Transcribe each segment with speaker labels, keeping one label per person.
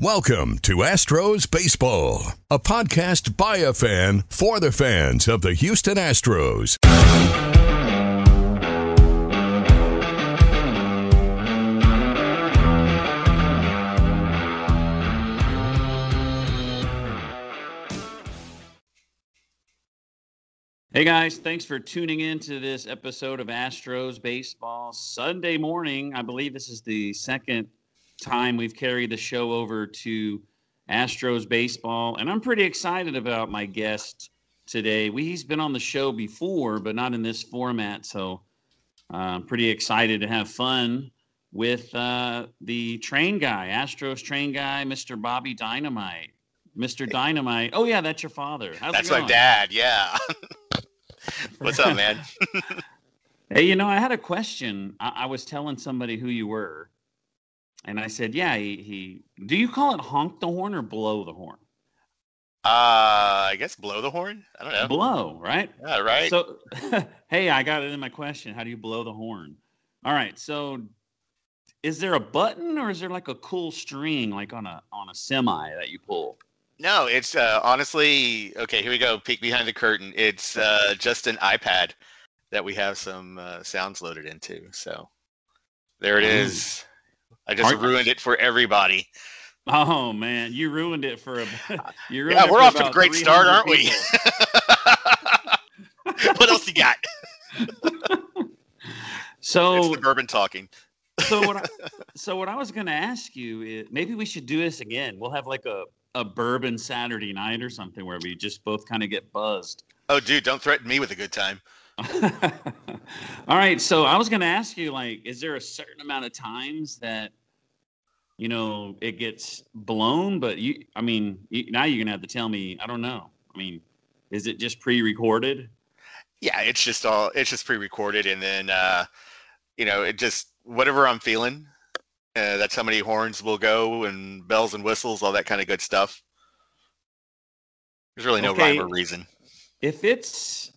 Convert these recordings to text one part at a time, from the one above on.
Speaker 1: Welcome to Astros Baseball, a podcast by a fan for the fans of the Houston Astros.
Speaker 2: Hey guys, thanks for tuning in to this episode of Astros Baseball Sunday morning. I believe this is the second time we've carried the show over to Astros Baseball, and I'm pretty excited about my guest today. We, he's been on the show before, but not in this format, so uh, I'm pretty excited to have fun with uh, the train guy, Astros train guy, Mr. Bobby Dynamite. Mr. Dynamite. Oh yeah, that's your father. How's
Speaker 3: That's my dad. Yeah. What's up, man?
Speaker 2: Hey, you know, I had a question. I, I was telling somebody who you were, and I said, "Yeah, he, he. Do you call it honk the horn or blow the horn?
Speaker 3: Uh, I guess blow the horn. I don't know.
Speaker 2: Blow, right?
Speaker 3: Yeah, right.
Speaker 2: So, hey, I got it in my question. How do you blow the horn? All right. So, is there a button or is there like a cool string, like on a on a semi that you pull?
Speaker 3: no, it's uh, honestly okay. Here we go. Peek behind the curtain. It's uh, just an iPad that we have some uh, sounds loaded into. So there it is. I just
Speaker 2: Aren't-
Speaker 3: ruined it for everybody.
Speaker 2: Oh man, you ruined it for a. You
Speaker 3: Yeah, we're off to a great start, aren't we? what else you got?
Speaker 2: So
Speaker 3: it's the bourbon talking.
Speaker 2: so what I, so what I was going to ask you is maybe we should do this again. We'll have like a a bourbon Saturday night or something where we just both kind of get buzzed.
Speaker 3: Oh, dude, don't threaten me with a good time.
Speaker 2: All right, so I was going to ask you like is there a certain amount of times that you know it gets blown but you I mean, you, now you're going to have to tell me, I don't know. I mean, is it just pre-recorded?
Speaker 3: Yeah, it's just all it's just pre-recorded, and then uh, you know it just whatever I'm feeling. Uh, that's how many horns will go and bells and whistles, all that kind of good stuff. There's really no rhyme or reason.
Speaker 2: If it's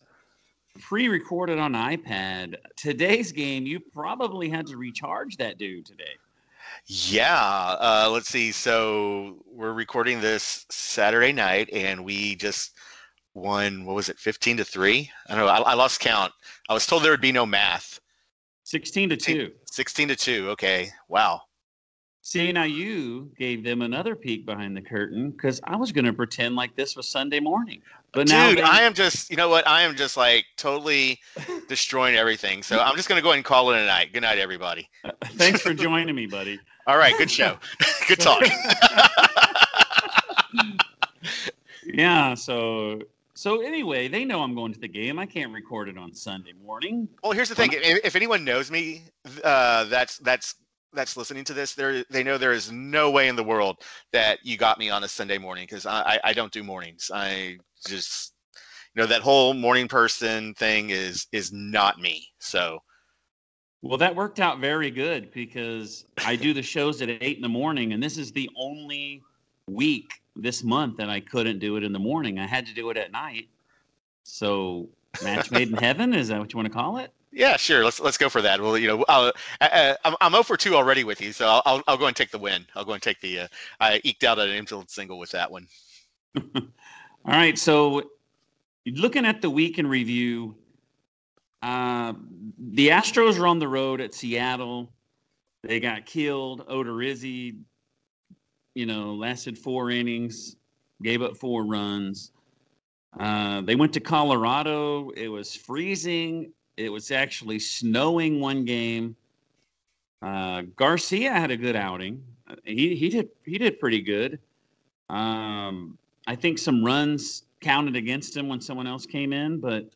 Speaker 2: pre-recorded on iPad, today's game you probably had to recharge that dude today.
Speaker 3: Yeah, uh, let's see. So we're recording this Saturday night, and we just won. What was it? Fifteen to three. I don't know. I, I lost count. I was told there would be no math.
Speaker 2: 16 to 2.
Speaker 3: Sixteen to two. Okay. Wow.
Speaker 2: See, now you gave them another peek behind the curtain because I was going to pretend like this was Sunday morning. But now,
Speaker 3: Dude,
Speaker 2: they-
Speaker 3: I am just, you know what? I am just like totally destroying everything. So I'm just going to go ahead and call it a night. Good night, everybody.
Speaker 2: thanks for joining me, buddy.
Speaker 3: All right. Good show. good talk.
Speaker 2: Yeah. So, so anyway, they know I'm going to the game. I can't record it on Sunday morning.
Speaker 3: well, here's the thing. If, if anyone knows me, uh, that's, that's, that's listening to this, there they know there is no way in the world that you got me on a Sunday morning because I, I I don't do mornings. I just you know that whole morning person thing is is not me. So
Speaker 2: Well, that worked out very good because I do the shows at eight in the morning, and this is the only week this month that I couldn't do it in the morning. I had to do it at night. So, match made in heaven is that what you want to call it?
Speaker 3: Yeah, sure. Let's let's go for that. Well, you know, I'll, uh, I'm I'm 0 for two already with you, so I'll, I'll I'll go and take the win. I'll go and take the. Uh, I eked out an infield single with that one.
Speaker 2: All right. So, looking at the week in review, uh, the Astros are on the road at Seattle. They got killed. Odorizzi, you know, lasted four innings, gave up four runs. Uh, they went to Colorado. It was freezing. It was actually snowing one game. Uh, Garcia had a good outing. He he did he did pretty good. Um, I think some runs counted against him when someone else came in, but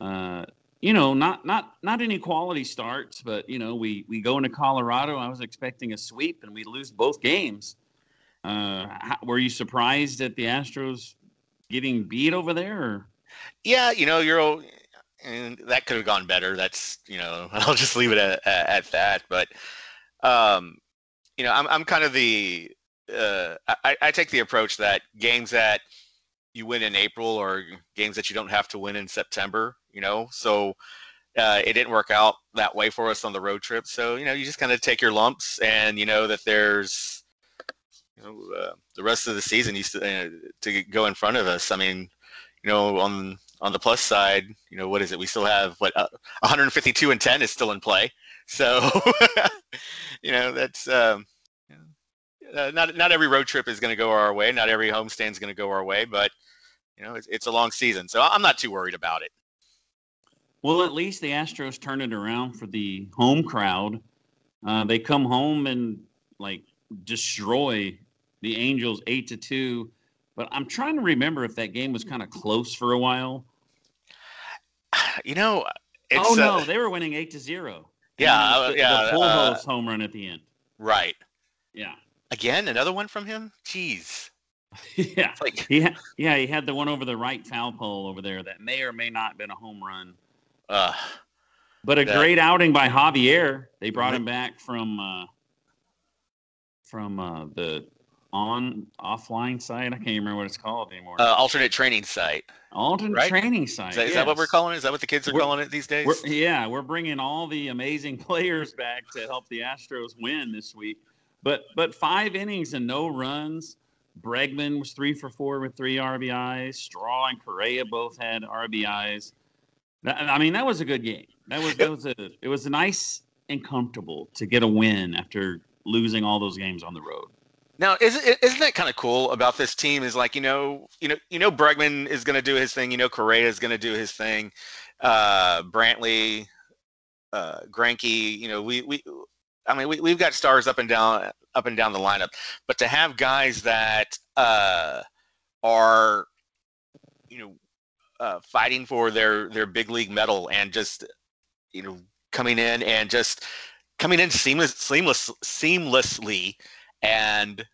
Speaker 2: uh, you know, not not not any quality starts. But you know, we we go into Colorado. I was expecting a sweep, and we lose both games. Uh, how, were you surprised at the Astros getting beat over there? Or?
Speaker 3: Yeah, you know, you're and that could have gone better. That's you know, I'll just leave it at, at that. But um, you know, I'm I'm kind of the uh, I, I take the approach that games that you win in April or games that you don't have to win in September. You know, so uh, it didn't work out that way for us on the road trip. So you know, you just kind of take your lumps, and you know that there's you know uh, the rest of the season used to uh, to go in front of us. I mean, you know, on on the plus side, you know, what is it? We still have what uh, 152 and 10 is still in play. So, you know, that's um, uh, not not every road trip is going to go our way. Not every homestand is going to go our way, but you know, it's, it's a long season, so I'm not too worried about it.
Speaker 2: Well, at least the Astros turned it around for the home crowd. Uh, they come home and like destroy the Angels eight to two but I'm trying to remember if that game was kind of close for a while.
Speaker 3: You know,
Speaker 2: oh no, uh, they were winning eight to zero.
Speaker 3: Yeah, uh,
Speaker 2: the,
Speaker 3: yeah.
Speaker 2: The full uh, host home run at the end.
Speaker 3: Right.
Speaker 2: Yeah.
Speaker 3: Again, another one from him. Jeez.
Speaker 2: yeah. Like... He ha- yeah, he had the one over the right foul pole over there that may or may not have been a home run.
Speaker 3: Uh,
Speaker 2: but a that... great outing by Javier. They brought him back from uh, from uh, the on offline site. I can't remember what it's called anymore.
Speaker 3: Uh, alternate training site.
Speaker 2: Alternate right? training site.
Speaker 3: Is, that,
Speaker 2: yes.
Speaker 3: is that what we're calling it? Is that what the kids are we're, calling it these days?
Speaker 2: We're, yeah, we're bringing all the amazing players back to help the Astros win this week. But but five innings and no runs. Bregman was three for four with three RBIs. Straw and Correa both had RBIs. I mean, that was a good game. That was that was a it was nice and comfortable to get a win after losing all those games on the road.
Speaker 3: Now, isn't isn't that kind of cool about this team? Is like you know, you know, you know, Bregman is going to do his thing. You know, Correa is going to do his thing. Uh, Brantley, uh, Greinke. You know, we we, I mean, we we've got stars up and down up and down the lineup, but to have guys that uh, are, you know, uh, fighting for their their big league medal and just, you know, coming in and just coming in seamless, seamless, seamlessly and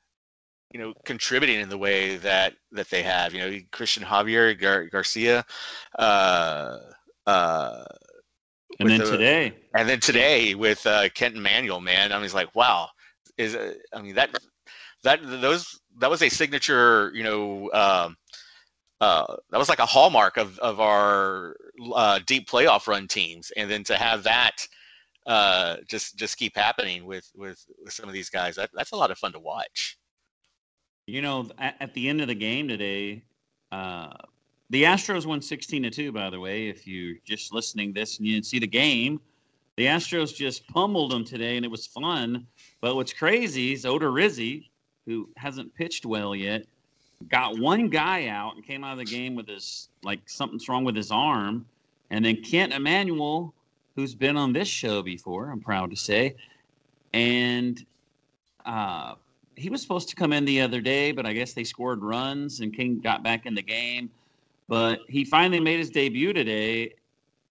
Speaker 3: you know contributing in the way that that they have. You know, Christian Javier Gar- Garcia. Uh, uh,
Speaker 2: and then the, today,
Speaker 3: and then today with uh, Kent Emanuel, man, I mean, was like, wow, is uh, I mean that that those that was a signature, you know, um, uh, that was like a hallmark of of our uh, deep playoff run teams, and then to have that uh, just just keep happening with with, with some of these guys. That, that's a lot of fun to watch.
Speaker 2: You know, at, at the end of the game today, uh, the Astros won 16 to 2, by the way. If you're just listening this and you didn't see the game, the Astros just pummeled them today and it was fun. But what's crazy is Odorizzi, who hasn't pitched well yet, got one guy out and came out of the game with his like something's wrong with his arm. And then Kent Emanuel who's been on this show before, I'm proud to say. And uh, he was supposed to come in the other day, but I guess they scored runs and King got back in the game. But he finally made his debut today,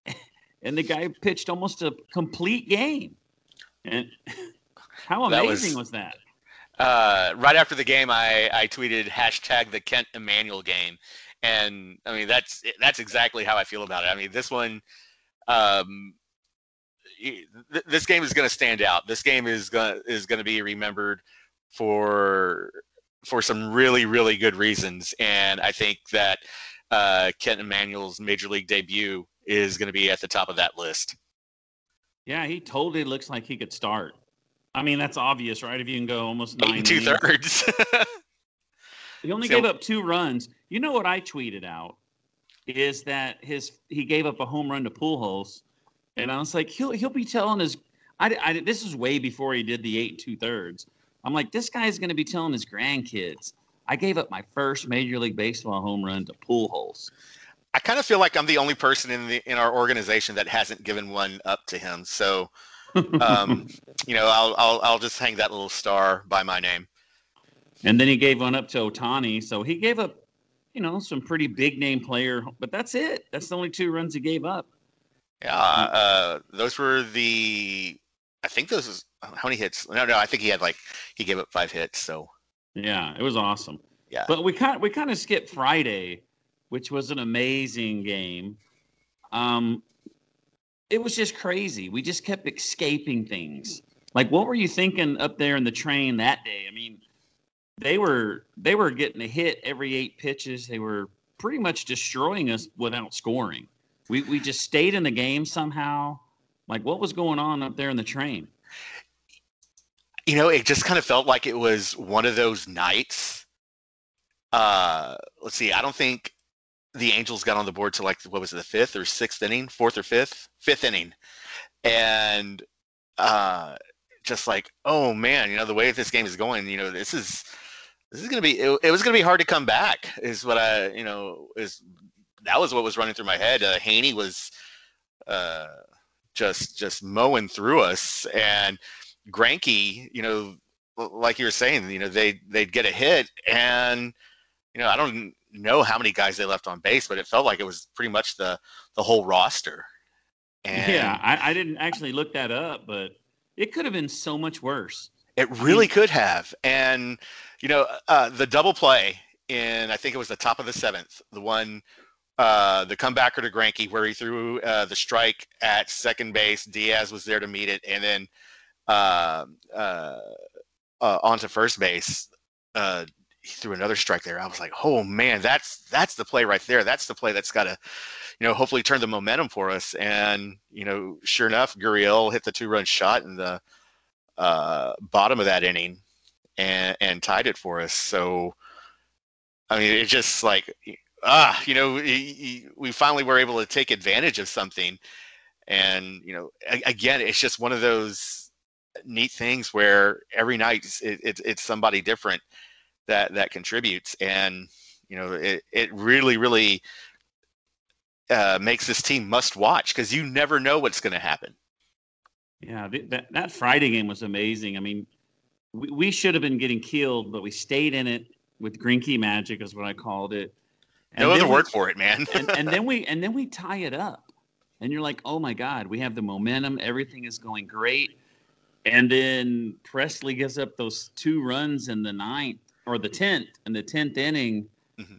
Speaker 2: and the guy pitched almost a complete game. And how amazing was, was, that?
Speaker 3: Uh, right after the game, I, I tweeted hashtag the Kent Emanuel game, and I mean that's that's exactly how I feel about it. I mean this one, um, this game is going to stand out. This game is going is going to be remembered for for some really really good reasons, and I think that uh, Kent Emanuel's major league debut is going to be at the top of that list.
Speaker 2: Yeah, he totally looks like he could start. I mean, that's obvious, right? If you can go almost nine
Speaker 3: two thirds.
Speaker 2: he only so, gave up two runs. You know what I tweeted out is that his he gave up a home run to Pujols and I was like, he'll he'll be telling his. I, I this is way before he did the eight and two thirds. I'm like, this guy's going to be telling his grandkids. I gave up my first Major League Baseball home run to Pujols.
Speaker 3: I kind of feel like I'm the only person in the in our organization that hasn't given one up to him. So, um, you know, I'll, I'll I'll just hang that little star by my name.
Speaker 2: And then he gave one up to Ohtani. So he gave up, you know, some pretty big name player, but that's it. That's the only two runs he gave up.
Speaker 3: Yeah, uh, those were the. I think those was how many hits? No, no, I think he had like he gave up five hits. So
Speaker 2: Yeah, it was awesome.
Speaker 3: Yeah.
Speaker 2: But we kind we kind of skipped Friday, which was an amazing game. Um, it was just crazy. We just kept escaping things. Like, what were you thinking up there in the train that day? I mean, they were they were getting a hit every eight pitches. They were pretty much destroying us without scoring. We we just stayed in the game somehow. Like, what was going on up there in the train?
Speaker 3: You know, it just kind of felt like it was one of those nights. Uh, let's see. I don't think the Angels got on the board to like what was it, the fifth or sixth inning, fourth or fifth, fifth inning, and uh, just like, oh man, you know, the way this game is going, you know, this is this is gonna be it, it was gonna be hard to come back. Is what I, you know, is that was what was running through my head. Uh, Heaney was uh, just just mowing through us, and Greinke, you know, like you were saying, you know, they they'd get a hit, and you know, I don't know how many guys they left on base, but it felt like it was pretty much the the whole roster.
Speaker 2: And yeah, I, I didn't actually look that up, but it could have been so much worse.
Speaker 3: It really could have. And, you know, uh, the double play in, I think it was the top of the seventh, the one, uh, the comebacker to Greinke where he threw uh, the strike at second base. Diaz was there to meet it. And then uh, uh, uh, onto first base. he threw another strike there. I was like, oh man, that's that's the play right there. That's the play that's got to, you know, hopefully turn the momentum for us. And you know, sure enough, Gurriel hit the two-run shot in the uh, bottom of that inning and and tied it for us. So, I mean, it's just like ah, you know, we finally were able to take advantage of something. And you know, again, it's just one of those neat things where every night it, it, it's somebody different that that contributes, and you know, it it really really uh, makes this team must watch because you never know what's going to happen.
Speaker 2: Yeah, that that Friday game was amazing. I mean, we, we should have been getting killed, but we stayed in it with Greinke magic, is what I called it.
Speaker 3: And no other word for it, man.
Speaker 2: and, and then we and then we tie it up, and you're like, oh my god, we have the momentum. Everything is going great. And then Pressly gives up those two runs in the ninth or the tenth in the tenth inning, mm-hmm.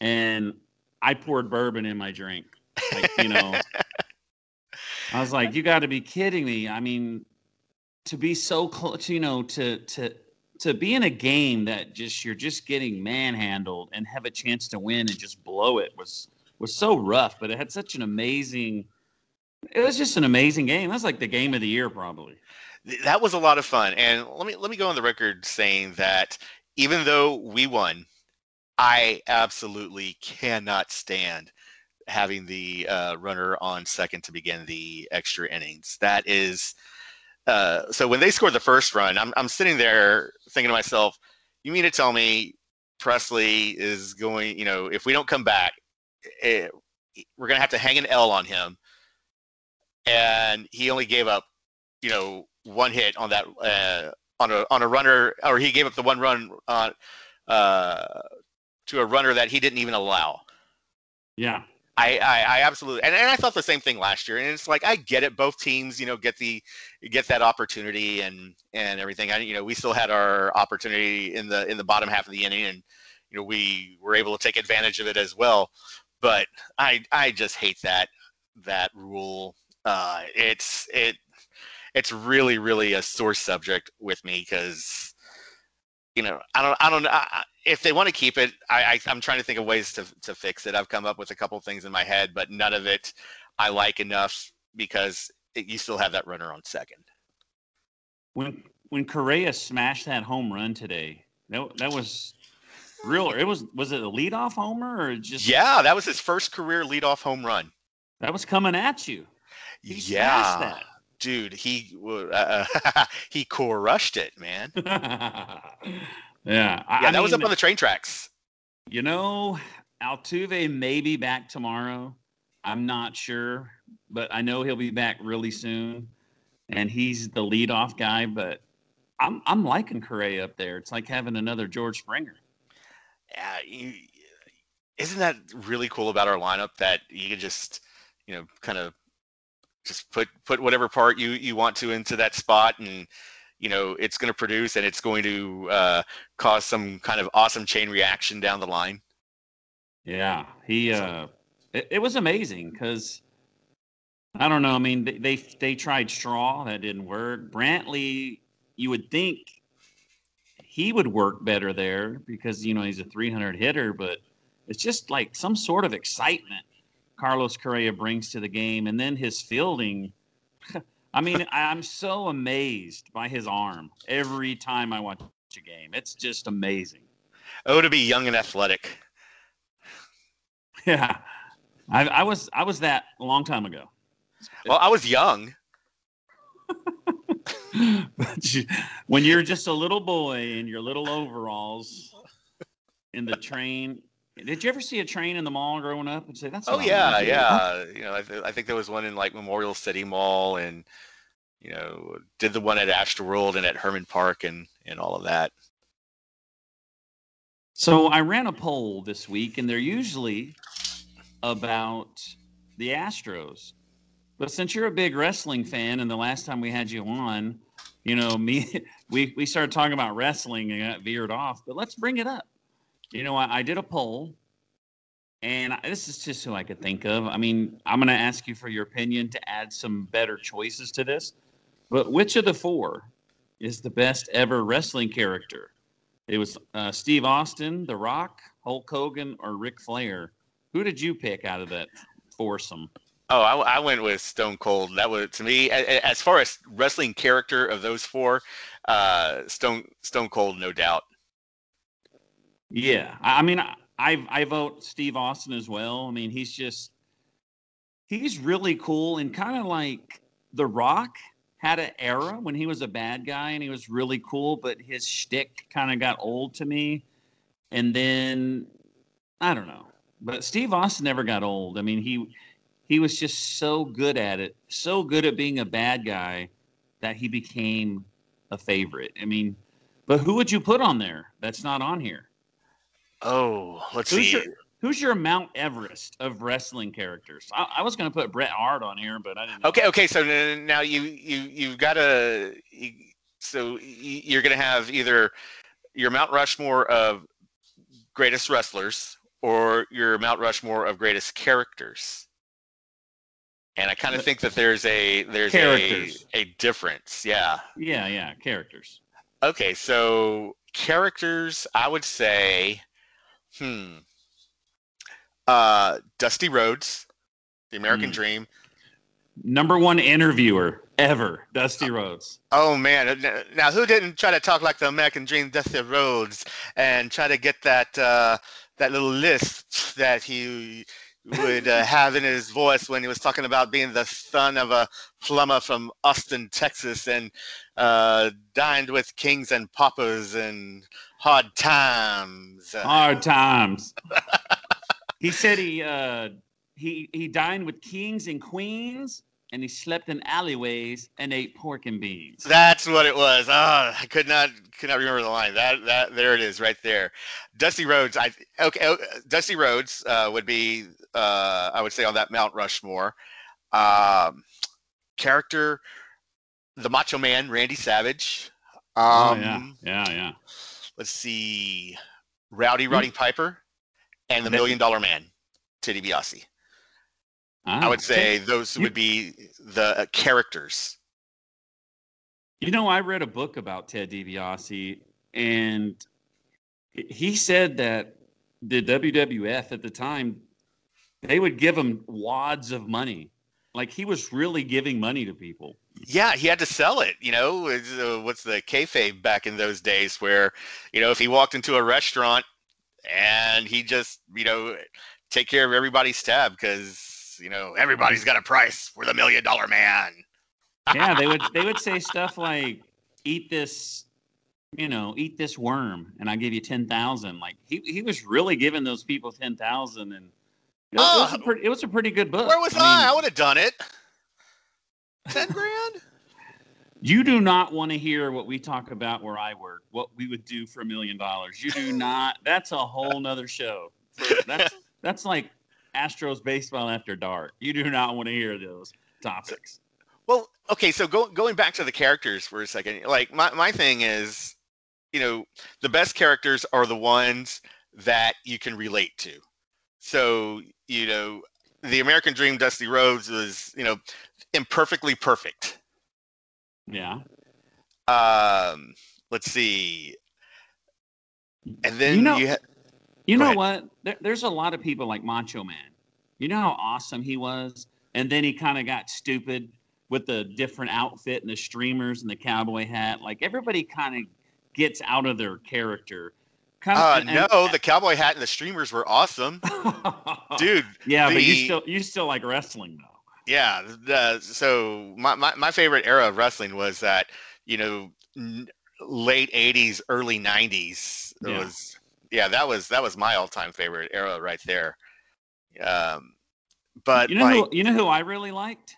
Speaker 2: and I poured bourbon in my drink. Like, you know, I was like, you got to be kidding me. I mean, to be so close, you know, to to to be in a game that just you're just getting manhandled and have a chance to win and just blow it was was so rough, but it had such an amazing it was just an amazing game. That's like the game of the year probably.
Speaker 3: That was a lot of fun. And let me let me go on the record saying that even though we won, I absolutely cannot stand having the uh, runner on second to begin the extra innings. That is uh, so when they scored the first run, I'm I'm sitting there thinking to myself, you mean to tell me Pressly is going? You know, if we don't come back, it, eh, we're gonna have to hang an L on him, and he only gave up, you know, one hit on that uh, on a on a runner, or he gave up the one run on uh, to a runner that he didn't even allow.
Speaker 2: Yeah.
Speaker 3: I, I, I absolutely and, and I thought the same thing last year. And it's like I get it. Both teams, you know, get the get that opportunity and and everything. I you know, we still had our opportunity in the in the bottom half of the inning and you know, we were able to take advantage of it as well. But I I just hate that that rule. Uh it's it it's really, really a sore subject with me because you know, I don't, I don't, I, if they want to keep it, I, I, am trying to think of ways to, to fix it. I've come up with a couple things in my head, but none of it I like enough because it, you still have that runner on second.
Speaker 2: When when Correa smashed that home run today, that that was real. It was was it a leadoff homer or just?
Speaker 3: Yeah, that was his first career leadoff home run.
Speaker 2: That was coming at you.
Speaker 3: He yeah, dude, he uh, he crushed it, man.
Speaker 2: Yeah.
Speaker 3: I, yeah, that mean, was up on the train tracks.
Speaker 2: You know, Altuve may be back tomorrow. I'm not sure, but I know he'll be back really soon. And he's the leadoff guy, but I'm I'm liking Correa up there. It's like having another George Springer.
Speaker 3: Yeah, you, isn't that really cool about our lineup that you can just, you know, kind of just put put whatever part you you want to into that spot and you know it's going to produce and it's going to uh, cause some kind of awesome chain reaction down the line.
Speaker 2: Yeah, he. Uh, it, it was amazing because I don't know. I mean, they, they they tried straw that didn't work. Brantley, you would think he would work better there because you know he's a 300 hitter, but it's just like some sort of excitement Carlos Correa brings to the game, and then his fielding. I mean, I'm so amazed by his arm every time I watch a game. It's just amazing.
Speaker 3: Oh, to be young and athletic.
Speaker 2: Yeah, I, I was I was that a long time ago.
Speaker 3: Well, I was young.
Speaker 2: but you, when you're just a little boy in your little overalls in the train, did you ever see a train in the mall growing up and say that's?
Speaker 3: Oh yeah, yeah. You know, I, th- I think there was one in like Memorial City Mall, and you know, did the one at Astroworld and at Hermann Park, and and all of that.
Speaker 2: So I ran a poll this week, and they're usually about the Astros. But since you're a big wrestling fan, and the last time we had you on, you know, me, we, we started talking about wrestling and got veered off. But let's bring it up. You know, I, I did a poll, and this is just who I could think of. I mean, I'm going to ask you for your opinion to add some better choices to this. But which of the four is the best ever wrestling character? It was uh, Steve Austin, The Rock, Hulk Hogan, or Ric Flair. Who did you pick out of that foursome?
Speaker 3: Oh, I, I, went with Stone Cold. That was to me, as far as wrestling character of those four, uh, Stone Stone Cold, no doubt.
Speaker 2: Yeah, I mean, I I vote Steve Austin as well. I mean, he's just he's really cool and kind of like The Rock had an era when he was a bad guy and he was really cool, but his shtick kind of got old to me. And then I don't know, but Steve Austin never got old. I mean, he he was just so good at it, so good at being a bad guy that he became a favorite. I mean, but who would you put on there that's not on here?
Speaker 3: Oh, let's
Speaker 2: who's
Speaker 3: see.
Speaker 2: Your, who's your Mount Everest of wrestling characters? I, I was going to put Bret Hart on here, but I didn't. Know.
Speaker 3: Okay, okay. So now you you you've got to. You, so you're going to have either your Mount Rushmore of greatest wrestlers or your Mount Rushmore of greatest characters and I kind of think that there's a there's a a difference. Yeah.
Speaker 2: Yeah, yeah, characters.
Speaker 3: Okay, so characters, I would say, hmm, uh, Dusty Rhodes, The American mm. Dream.
Speaker 2: Number one interviewer ever, Dusty Rhodes.
Speaker 3: Oh man! Now, who didn't try to talk like the American Dream, Dusty Rhodes, and try to get that uh, that little list that he would uh, have in his voice when he was talking about being the son of a plumber from Austin, Texas, and uh, dined with kings and paupers and hard times.
Speaker 2: Hard times. he said he uh, he he dined with kings and queens and he slept in alleyways and ate pork and beans.
Speaker 3: That's what it was. Oh, I could not could not remember the line. That that there it is right there. Dusty Rhodes. I okay. Oh, Dusty Rhodes uh, would be uh, I would say on that Mount Rushmore. Um, character, the Macho Man, Randy Savage. Um,
Speaker 2: oh yeah, yeah, yeah.
Speaker 3: Let's see, Rowdy Roddy Piper, and the Million Dollar Man, Teddy DiBiase. Ah, I would say okay. those would be the uh, characters.
Speaker 2: You know, I read a book about Ted DiBiase, and he said that the WWF at the time they would give him wads of money. Like he was really giving money to people.
Speaker 3: Yeah, he had to sell it. You know, uh, what's the kayfabe back in those days, where you know if he walked into a restaurant and he just you know take care of everybody's tab because you know, everybody's got a price for the million dollar man.
Speaker 2: yeah, they would they would say stuff like, "Eat this, you know, eat this worm, and I give you ten thousand. Like he he was really giving those people ten thousand, and it, oh, it, was a ah! pretty, it was a pretty good book.
Speaker 3: Where was I? I, mean, I would have done it. Ten grand.
Speaker 2: You do not want to hear what we talk about where I work, what we would do for a million dollars. You do not. That's a whole nother show. That's that's like Astros baseball after dark. You do not want to hear those topics.
Speaker 3: Well, okay, so go, going back to the characters for a second, like my, my thing is, you know, the best characters are the ones that you can relate to. So, you know, the American Dream Dusty Rhodes was, you know, imperfectly perfect.
Speaker 2: Yeah.
Speaker 3: Um, let's see. And then
Speaker 2: You know-
Speaker 3: you ha-
Speaker 2: You know
Speaker 3: ahead.
Speaker 2: what? There, there's a lot of people like Macho Man. You know how awesome he was, and then he kind of got stupid with the different outfit and the streamers and the cowboy hat. Like everybody kind of gets out of their character.
Speaker 3: Uh,
Speaker 2: and- and-
Speaker 3: no, the cowboy hat and the streamers were awesome, dude.
Speaker 2: yeah, but you still you still like wrestling though.
Speaker 3: Yeah. The, so my, my, my favorite era of wrestling was that, you know, n- late 80s, early 90s. It
Speaker 2: Yeah.
Speaker 3: was, yeah, that was, that was my all time favorite era right there. Um, but
Speaker 2: you know
Speaker 3: like,
Speaker 2: who you know who I really liked?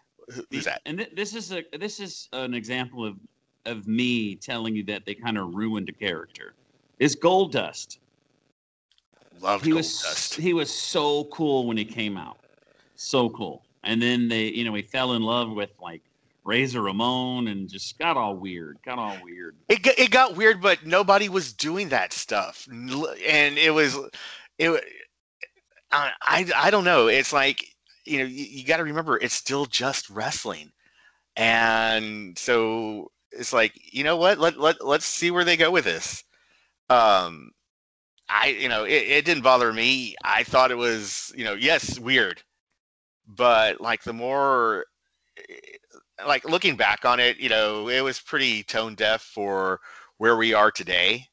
Speaker 3: who's that?
Speaker 2: And th- this is a this is an example of of me telling you that they kind of ruined a character. Is Goldust.
Speaker 3: Loved
Speaker 2: he
Speaker 3: Gold
Speaker 2: was
Speaker 3: Dust.
Speaker 2: he was so cool when he came out, so cool. And then they, you know, he fell in love with like Razor Ramon and just got all weird, got all weird.
Speaker 3: It, got- it got weird, but nobody was doing that stuff. And it was, it, I, I, I don't know. It's like, you know, you, you got to remember it's still just wrestling. And so it's like, you know what? Let, let, let's see where they go with this. Um, I, you know, it, it didn't bother me. I thought it was, you know, yes, weird, but like the more, eh, like looking back on it, you know, it was pretty tone deaf for where we are today.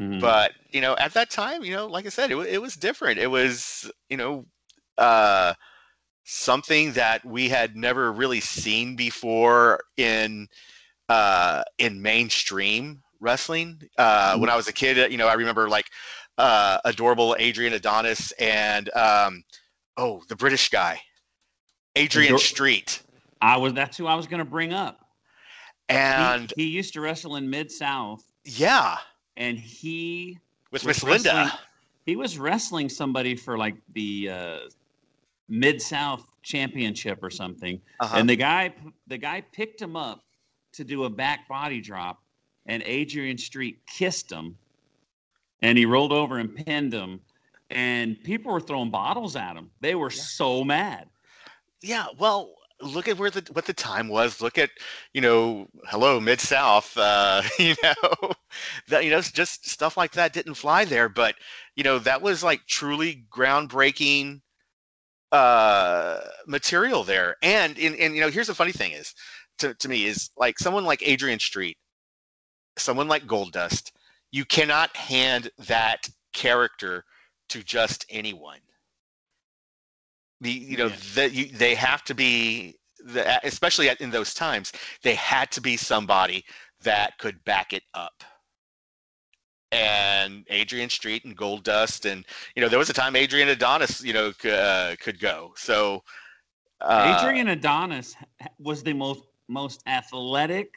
Speaker 2: Mhm.
Speaker 3: But you know, at that time, you know, like I said, it, it was different. It was, you know, uh, something that we had never really seen before in uh, in mainstream wrestling. Uh, When I was a kid, you know, I remember like uh, adorable Adrian Adonis and um, oh, the British guy, Adrian
Speaker 2: Ador-
Speaker 3: Street,
Speaker 2: I was that's who I was going to bring up.
Speaker 3: And
Speaker 2: he, used to wrestle in Mid South,
Speaker 3: yeah,
Speaker 2: and he
Speaker 3: with Miss Linda.
Speaker 2: He was wrestling somebody for like the uh, Mid South Championship or something.
Speaker 3: Uh-huh.
Speaker 2: And the guy, the guy picked him up to do a back body drop, and Adrian Street kissed him, and he rolled over and pinned him, and people were throwing bottles at him. They were
Speaker 3: Yeah.
Speaker 2: so mad.
Speaker 3: Yeah, well, look at where the what the time was. Look at, you know, hello Mid South. Uh, you know, that you know, just stuff like that didn't fly there. But you know, that was like truly groundbreaking uh material there. And in and you know, here's the funny thing is, to to me is like someone like Adrian Street, someone like Goldust, you cannot hand that character to just anyone. The you know
Speaker 2: Yeah.
Speaker 3: that you they have to be the especially at, in those times they had to be somebody that could back it up. And adrian street and Goldust and you know there was a time adrian adonis you know uh, could go. So uh,
Speaker 2: Adrian Adonis was the most most athletic,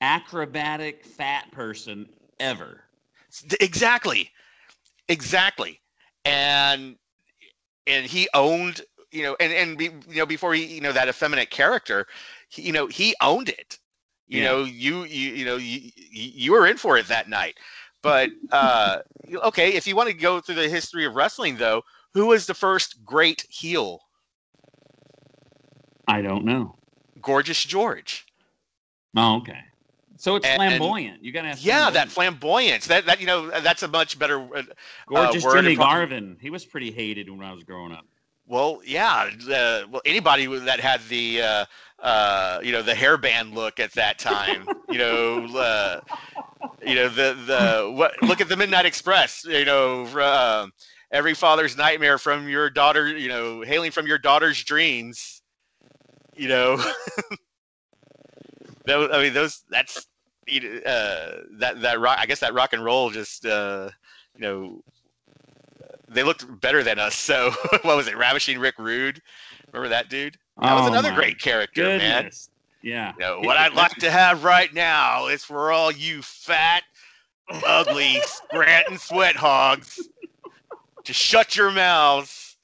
Speaker 2: acrobatic, fat person ever.
Speaker 3: Exactly. Exactly. And and he owned, you know, and and be, you know before he, you know, that effeminate character, he, you know, he owned it. You
Speaker 2: Yeah.
Speaker 3: know, you you you know, you you you were in for it that night. But uh okay, if you want to go through the history of wrestling though, who was the first great heel?
Speaker 2: I don't know.
Speaker 3: Gorgeous George.
Speaker 2: Oh, okay. So it's
Speaker 3: And-
Speaker 2: flamboyant. You gotta have
Speaker 3: Yeah, that flamboyance. That that you know, that's a much better uh,
Speaker 2: gorgeous
Speaker 3: word
Speaker 2: Jimmy Garvin. He was pretty hated when I was growing up.
Speaker 3: Well, yeah. Uh, well, anybody that had the uh, uh, you know the hairband look at that time, you know, uh, you know the the what? Look at the Midnight Express. You know, uh, every father's nightmare from your daughter. You know, hailing from your daughter's dreams. You know, those, I mean, those. That's uh, that that rock. I guess that rock and roll just uh, you know they looked better than us. So what was it? Ravishing Rick Rude. Remember that dude? That was
Speaker 2: Oh,
Speaker 3: another great character, man.
Speaker 2: Yeah.
Speaker 3: You know, what I'd like to have right now is for all you fat, ugly Scranton sweat hogs to shut your mouths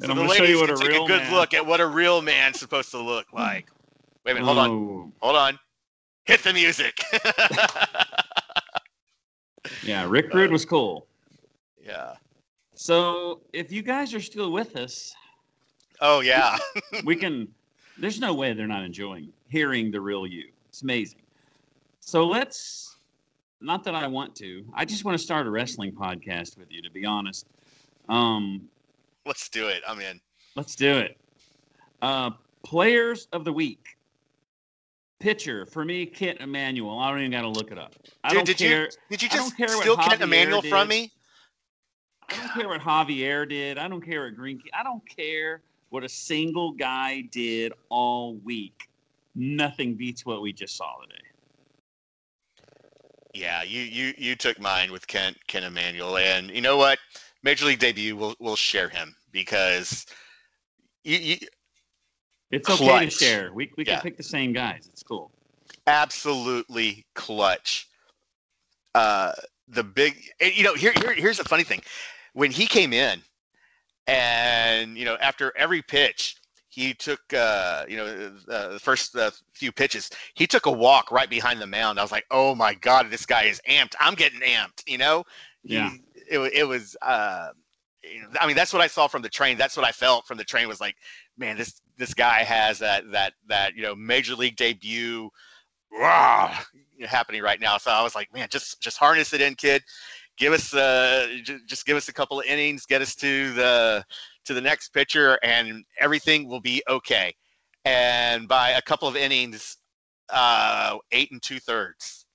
Speaker 2: And
Speaker 3: So
Speaker 2: I'm
Speaker 3: the
Speaker 2: going to show you what
Speaker 3: can
Speaker 2: a
Speaker 3: take a good
Speaker 2: man-
Speaker 3: look at what a real man's supposed to look like. Wait a minute, hold on,
Speaker 2: Oh,
Speaker 3: hold on. Hit the music.
Speaker 2: Yeah, Rick Rude was cool.
Speaker 3: yeah.
Speaker 2: So if you guys are still with us,
Speaker 3: Oh yeah.
Speaker 2: we can. There's no way they're not enjoying hearing the real you. It's amazing. So let's. Not that I want to. I just want to start a wrestling podcast with you. To be honest, um,
Speaker 3: Let's do it. I'm in.
Speaker 2: let's do it. Uh, players of the week. Pitcher for me, Kent Emanuel. I don't even got to look it up. I
Speaker 3: Dude,
Speaker 2: don't
Speaker 3: did
Speaker 2: care.
Speaker 3: you did you just steal Kent
Speaker 2: Javier
Speaker 3: Emanuel from me?
Speaker 2: I don't care what Javier did. I don't care what Green. I don't care what a single guy did all week. Nothing beats what we just saw today.
Speaker 3: Yeah, you you you took mine with Kent Kent Emanuel, and you know what? Major League debut We'll we'll share him because you, you
Speaker 2: It's okay to share. We we
Speaker 3: Yeah.
Speaker 2: can pick the same guys. It's cool.
Speaker 3: absolutely clutch. Uh, the big, you know, here, here here's the funny thing, when he came in, and you know, after every pitch, he took, uh, you know, uh, the first uh, few pitches, he took a walk right behind the mound. I was like, oh my god, this guy is amped. I'm getting amped. You know, He-
Speaker 2: Yeah.
Speaker 3: it, wa- it was. I mean, that's what I saw from the train. That's what I felt from the train. Was like, man, this this guy has that that that you know major league debut rah, happening right now. So I was like, man, just just harness it in, kid. Give us uh, j- just give us a couple of innings, get us to the to the next pitcher, and everything will be okay. And by a couple of innings, uh, eight and two thirds,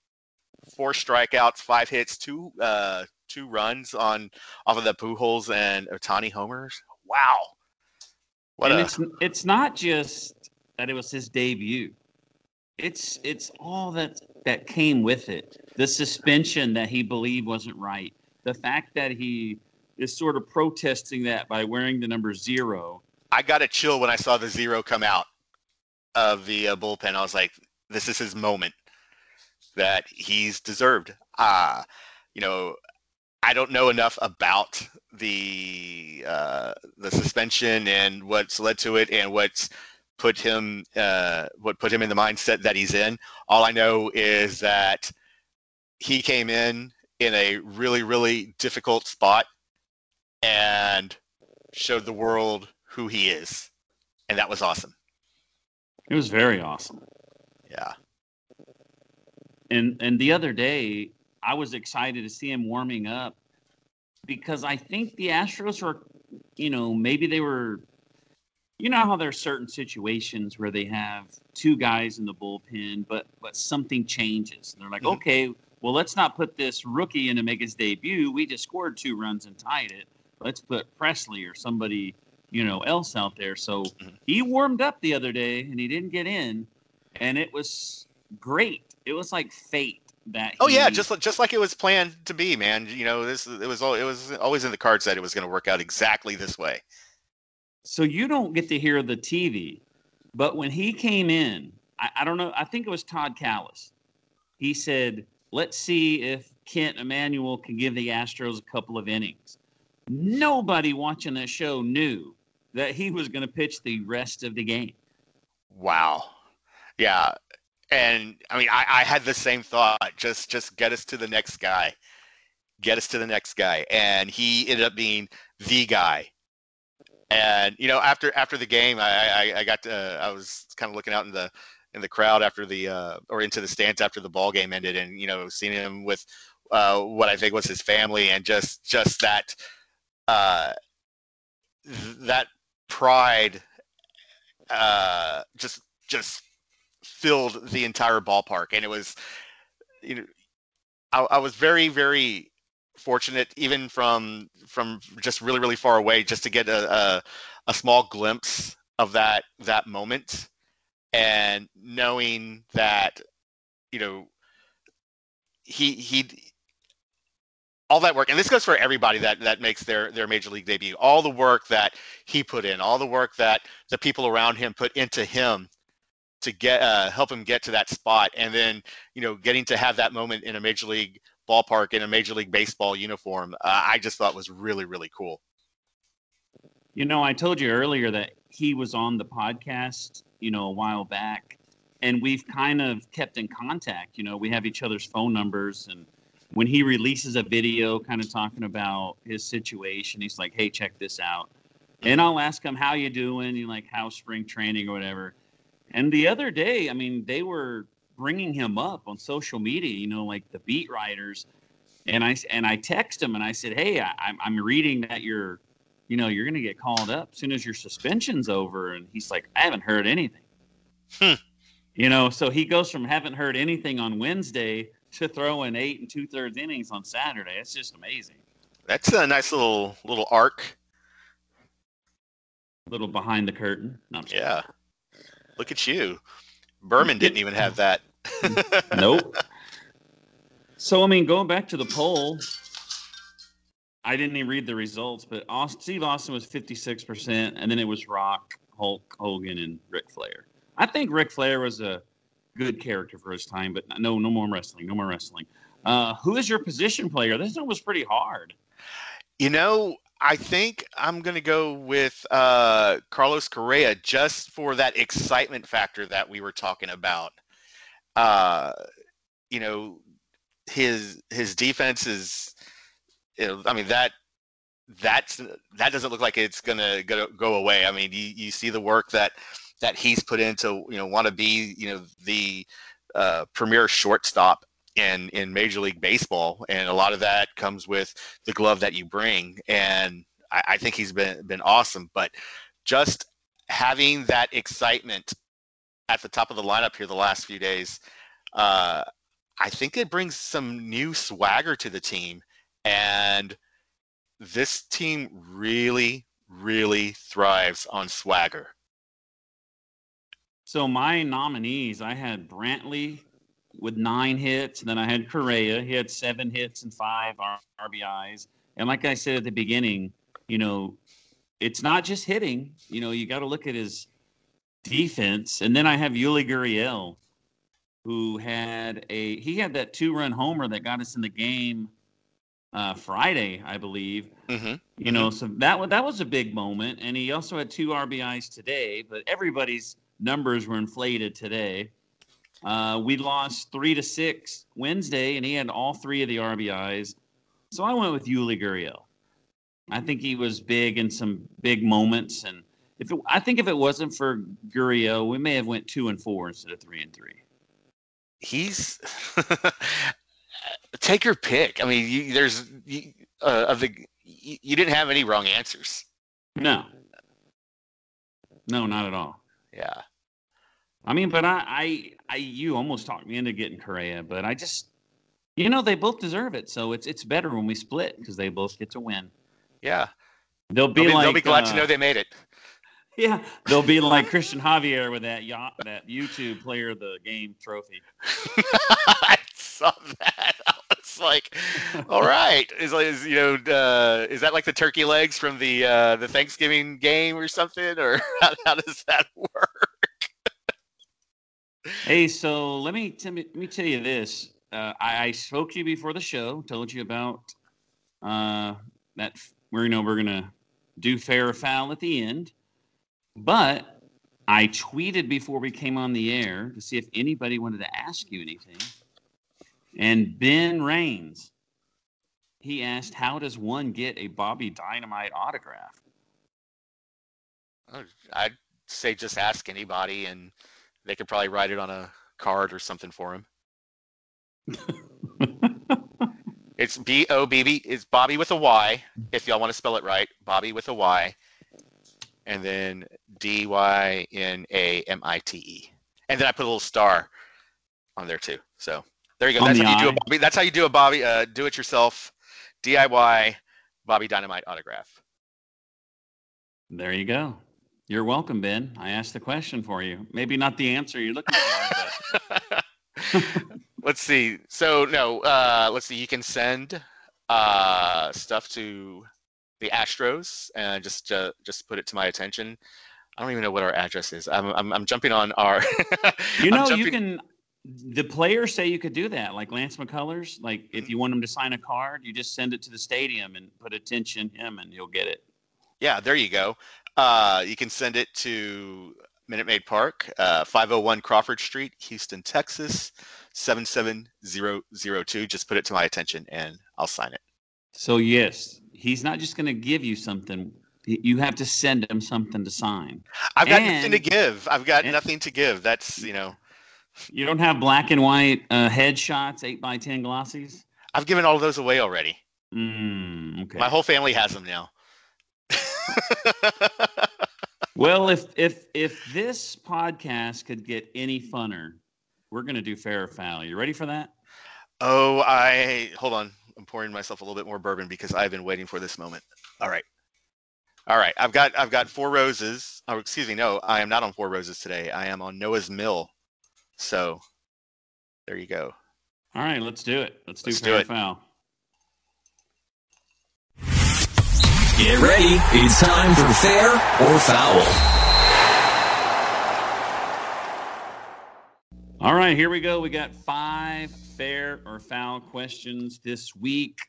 Speaker 3: four strikeouts, five hits, two uh, two runs on off of the Pujols and Ohtani homers. Wow, what
Speaker 2: and
Speaker 3: a
Speaker 2: it's it's not just that it was his debut. It's it's all that that came with it. The suspension that he believed wasn't right. The fact that he is sort of protesting that by wearing the number zero.
Speaker 3: I got a chill when I saw the zero come out of the uh, bullpen. I was like, this is his moment that he's deserved. Uh, you know, I don't know enough about the uh, the suspension and what's led to it and what's put him uh, what put him in the mindset that he's in. All I know is that he came in in a really really difficult spot and showed the world who he is, and that was awesome.
Speaker 2: It was very awesome.
Speaker 3: Yeah,
Speaker 2: And and the other day, I was excited to see him warming up because I think the Astros were, you know, maybe they were, you know, how there's certain situations where they have two guys in the bullpen, but but something changes. And they're like,
Speaker 3: Mhm.
Speaker 2: okay, well, let's not put this rookie in to make his debut. We just scored two runs and tied it. Let's put Pressly or somebody, you know, else out there. So
Speaker 3: Mhm.
Speaker 2: he warmed up the other day and he didn't get in, and it was great. It was like fate that.
Speaker 3: Oh yeah, just just like it was planned to be, man. You know, this it was all it was always in the cards that it was going to work out exactly this way.
Speaker 2: So you don't get to hear the TV, but when he came in, I, I don't know. I think it was Todd Kalas. He said, "Let's see if Kent Emanuel can give the Astros a couple of innings." Nobody watching that show knew that he was going to pitch the rest of the game.
Speaker 3: Wow. Yeah. And I mean, I, I had the same thought. Just just get us to the next guy. Get us to the next guy. And he ended up being the guy. And you know, after after the game, I I, I got to, I was kind of looking out in the in the crowd after the uh, or into the stands after the ball game ended, and you know, seeing him with uh, what I think was his family, and just just that uh, that pride uh, just just filled the entire ballpark, and it was you know I, I was very very fortunate even from from just really really far away just to get a, a, a small glimpse of that that moment. And knowing that you know he he all that work and this goes for everybody that that makes their their major league debut all the work that he put in all the work that the people around him put into him to get uh, help him get to that spot and then you know getting to have that moment in a major league ballpark in a major league baseball uniform uh, i just thought was really really cool
Speaker 2: You know, I told you earlier that he was on the podcast, you know, a while back, and we've kind of kept in contact. You know, we have each other's phone numbers, and when he releases a video kind of talking about his situation, he's like, "Hey, check this out," and I'll ask him, "How you doing?" You like, "How spring training or whatever." And the other day, I mean, they were bringing him up on social media. You know, like the beat writers, and I and I text him and I said, "Hey, I, I'm reading that you're." You know, you're going to get called up as soon as your suspension's over. And he's like, I haven't heard anything.
Speaker 3: Hmm.
Speaker 2: You know, so he goes from haven't heard anything on Wednesday to throwing eight and two thirds innings on Saturday. It's just amazing.
Speaker 3: That's a nice little little arc.
Speaker 2: little behind the curtain. No,
Speaker 3: Yeah. Look at you. Berman didn't even have that.
Speaker 2: Nope. So I mean, going back to the poll, I didn't even read the results, but Aust- Steve Austin was fifty six percent, and then it was Rock, Hulk, Hogan, and Ric Flair. I think Ric Flair was a good character for his time, but no, no more wrestling, no more wrestling. Uh, who is your position player? This one was pretty hard.
Speaker 3: You know, I think I'm going to go with uh, Carlos Correa just for that excitement factor that we were talking about. Uh, you know, his his defense is, I mean that that's that doesn't look like it's gonna go, go away. I mean, you, you see the work that that he's put into you know want to be you know the uh, premier shortstop in in Major League Baseball, and a lot of that comes with the glove that you bring. And I, I think he's been been awesome. But just having that excitement at the top of the lineup here the last few days, uh, I think it brings some new swagger to the team. And this team really, really thrives on swagger.
Speaker 2: So my nominees, I had Brantley with nine hits, and then I had Correa. He had seven hits and five R- RBIs. And like I said at the beginning, you know, it's not just hitting. You know, you got to look at his defense. And then I have Yuli Gurriel, who had a he had that two run homer that got us in the game uh, Friday, I believe.
Speaker 3: hmm
Speaker 2: You know, so that that was a big moment, and he also had two RBIs today. But everybody's numbers were inflated today. Uh, we lost three to six Wednesday, and he had all three of the RBIs. So I went with Yuli Gurriel. I think he was big in some big moments, and if it, I think if it wasn't for Gurriel, we may have went two and four instead of three and three.
Speaker 3: He's take your pick. I mean, you, there's you, uh, of the you, you didn't have any wrong answers.
Speaker 2: No, no, not at all.
Speaker 3: Yeah.
Speaker 2: I mean, but I, I, I, you almost talked me into getting Correa, but I just, you know, they both deserve it. So it's it's better when we split because they both get to win.
Speaker 3: Yeah.
Speaker 2: They'll be
Speaker 3: They'll be,
Speaker 2: like,
Speaker 3: they'll be glad
Speaker 2: uh,
Speaker 3: to know they made it.
Speaker 2: yeah, they'll be like Christian Javier with that yacht, that YouTube Player of the Game trophy.
Speaker 3: I saw that. I was like, all right. Is, like, is you know, uh, is that like the turkey legs from the uh, the Thanksgiving game or something, or how, how does that work?
Speaker 2: Hey, so let me tell let me tell you this. Uh, I, I spoke to you before the show, told you about uh, that we're know we're gonna do fair or foul at the end, but I tweeted before we came on the air to see if anybody wanted to ask you anything, and Ben Rains, he asked, "How does one get a Bobby Dynamite autograph?"
Speaker 3: Oh, I'd say just ask anybody, and they could probably write it on a card or something for him. It's B O B B. It's Bobby with a Y. If y'all want to spell it right, Bobby with a Y, and then D Y N A M I T E, and then I put a little star on there too. So there you go. That's how you do a? Bobby. That's how you do a Bobby. Uh, do it yourself, DIY Bobby Dynamite autograph.
Speaker 2: There you go. You're welcome, Ben. I asked the question for you. Maybe not the answer you're looking for, but
Speaker 3: let's see. So no, uh, let's see. You can send uh, stuff to the Astros and just uh, just put it to my attention. I don't even know what our address is. I'm I'm, I'm jumping on our.
Speaker 2: you know you can. The players say you could do that, like Lance McCullers. Like if you want him to sign a card, you just send it to the stadium and put attention him, and you'll get it.
Speaker 3: Yeah, there you go. Uh, you can send it to Minute Maid Park, uh, 501 Crawford Street, Houston, Texas, 77002. Just put it to my attention and I'll sign it.
Speaker 2: So yes, he's not just going to give you something. You have to send him something to sign.
Speaker 3: I've got nothing to give. I've got
Speaker 2: and-
Speaker 3: nothing to give. That's, you know,
Speaker 2: You don't have black and white uh, headshots, eight by ten glossies.
Speaker 3: I've given all those away already.
Speaker 2: Mm, okay.
Speaker 3: My whole family has them now.
Speaker 2: Well, if if if this podcast could get any funner, we're gonna do fair or foul. You ready for that?
Speaker 3: oh, I hold on. I'm pouring myself a little bit more bourbon because I've been waiting for this moment. All right. All right. I've got I've got four roses. Oh, excuse me. No, I am not on four roses today. I am on Noah's Mill. So there you go.
Speaker 2: All right, let's do it. Let's do
Speaker 3: Let's
Speaker 2: fair
Speaker 3: do
Speaker 2: or foul.
Speaker 4: Get ready. It's time for fair or foul.
Speaker 2: All right, here we go. We got five fair or foul questions this week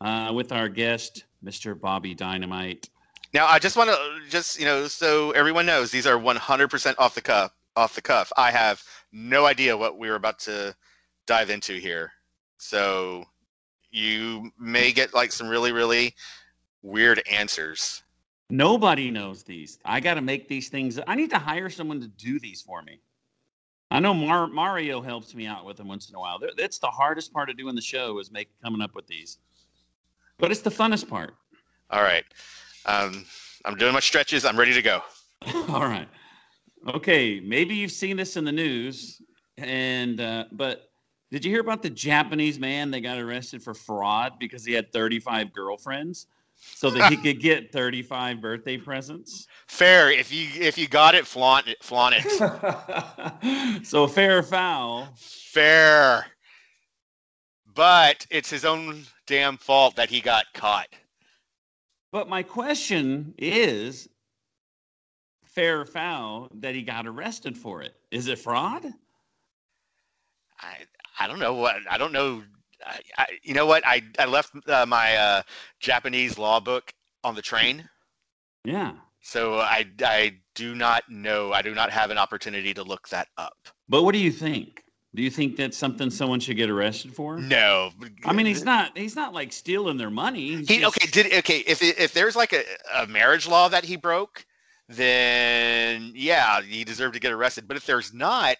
Speaker 2: uh, with our guest, Mr. Bobby Dynamite.
Speaker 3: Now, I just want to just you know so everyone knows these are 100% off the cuff. Off the cuff. I have no idea what we're about to dive into here. So you may get like some really really weird answers.
Speaker 2: Nobody knows these. I got to make these things. I need to hire someone to do these for me. I know Mar- Mario helps me out with them once in a while. That's the hardest part of doing the show is make coming up with these. But it's the funnest part.
Speaker 3: All right. Um, I'm doing my stretches. I'm ready to go.
Speaker 2: All right. Okay, maybe you've seen this in the news, and uh, but did you hear about the Japanese man that got arrested for fraud because he had 35 girlfriends, so that he could get 35 birthday presents?
Speaker 3: Fair. If you if you got it, flaunt it. Flaunt it.
Speaker 2: so fair or foul?
Speaker 3: Fair. But it's his own damn fault that he got caught.
Speaker 2: But my question is, fair or foul that he got arrested for it? Is it fraud?
Speaker 3: I I don't know what I don't know. I, I, you know what? I I left uh, my uh, Japanese law book on the train,
Speaker 2: Yeah.
Speaker 3: so I I do not know. I do not have an opportunity to look that up.
Speaker 2: But what do you think? Do you think that's something someone should get arrested for?
Speaker 3: No.
Speaker 2: I mean, he's not. He's not like stealing their money.
Speaker 3: He
Speaker 2: just-
Speaker 3: okay? Did okay? If if there's like a, a marriage law that he broke, then yeah, he deserved to get arrested. But if there's not,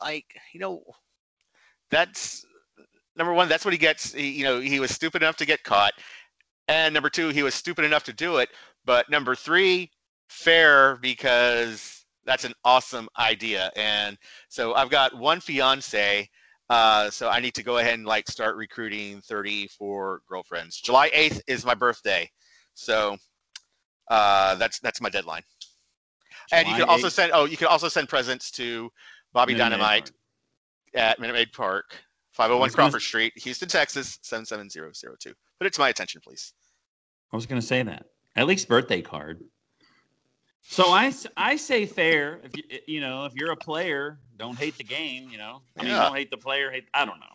Speaker 3: like you know, that's number one. That's what he gets. He, you know, he was stupid enough to get caught, and number two, he was stupid enough to do it. But number three, fair because that's an awesome idea. And so I've got one fiance. Uh, so I need to go ahead and like start recruiting 34 girlfriends. July 8th is my birthday. So uh, that's that's my deadline. and you
Speaker 2: July
Speaker 3: can also send oh, you can also send presents to Bobby
Speaker 2: Minute
Speaker 3: Dynamite at Minute Maid Park, 501
Speaker 2: was gonna-
Speaker 3: Crawford Street, Houston, Texas, 77002. Put it to my attention, please.
Speaker 2: I was going to say that. At least birthday card. So I, I say fair. If you eh, you know if you're a player, don't hate the game. You know, I mean,
Speaker 3: Yeah.
Speaker 2: don't hate the player. Hate I don't know.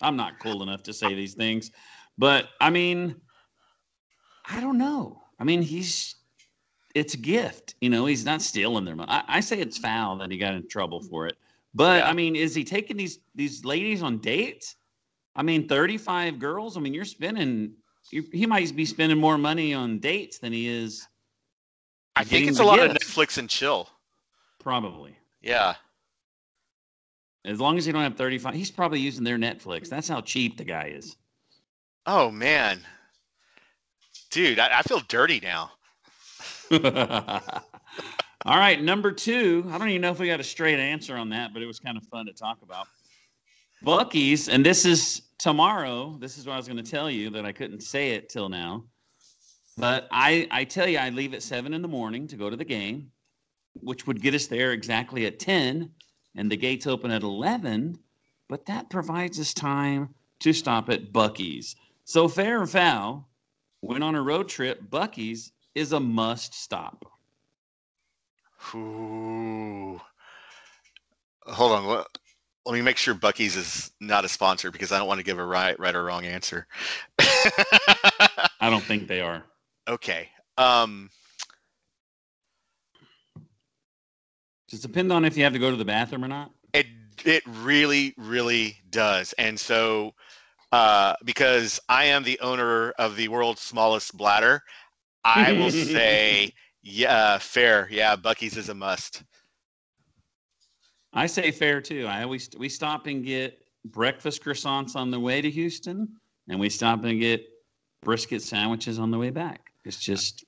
Speaker 2: I'm not cool enough to say these things, but I mean, I don't know. I mean, he's it's a gift. You know, he's not stealing their money. I, I say it's foul that he got in trouble for it. But
Speaker 3: Yeah.
Speaker 2: I mean, is he taking these these ladies on dates? I mean, 35 girls. I mean, you're spending. You, he might be spending more money on dates than he is.
Speaker 3: I think it's a lot of. Netflix and chill.
Speaker 2: Probably.
Speaker 3: Yeah.
Speaker 2: As long as he don't have 35, he's probably using their Netflix. That's how cheap the guy is.
Speaker 3: Oh man, dude, I, I feel dirty now.
Speaker 2: All right, number two. I don't even know if we got a straight answer on that, but it was kind of fun to talk about. Buc-ee's, and this is tomorrow. This is what I was going to tell you that I couldn't say it till now. But I, I tell you, I leave at seven in the morning to go to the game, which would get us there exactly at 10, and the gates open at 11. But that provides us time to stop at Buc-ee's. So, fair or foul, when on a road trip, Buc-ee's is a must stop.
Speaker 3: Ooh. Hold on. Let, let me make sure Buc-ee's is not a sponsor because I don't want to give a right, right or wrong answer.
Speaker 2: I don't think they are.
Speaker 3: okay. Um,
Speaker 2: Does it depend on if you have to go to the bathroom or not?
Speaker 3: it it really really does, and so uh, because I am the owner of the world's smallest bladder, I will say yeah, fair. Yeah, Buc-ee's is a must.
Speaker 2: I say fair too. I always we stop and get breakfast croissants on the way to Houston, and we stop and get brisket sandwiches on the way back. It's just,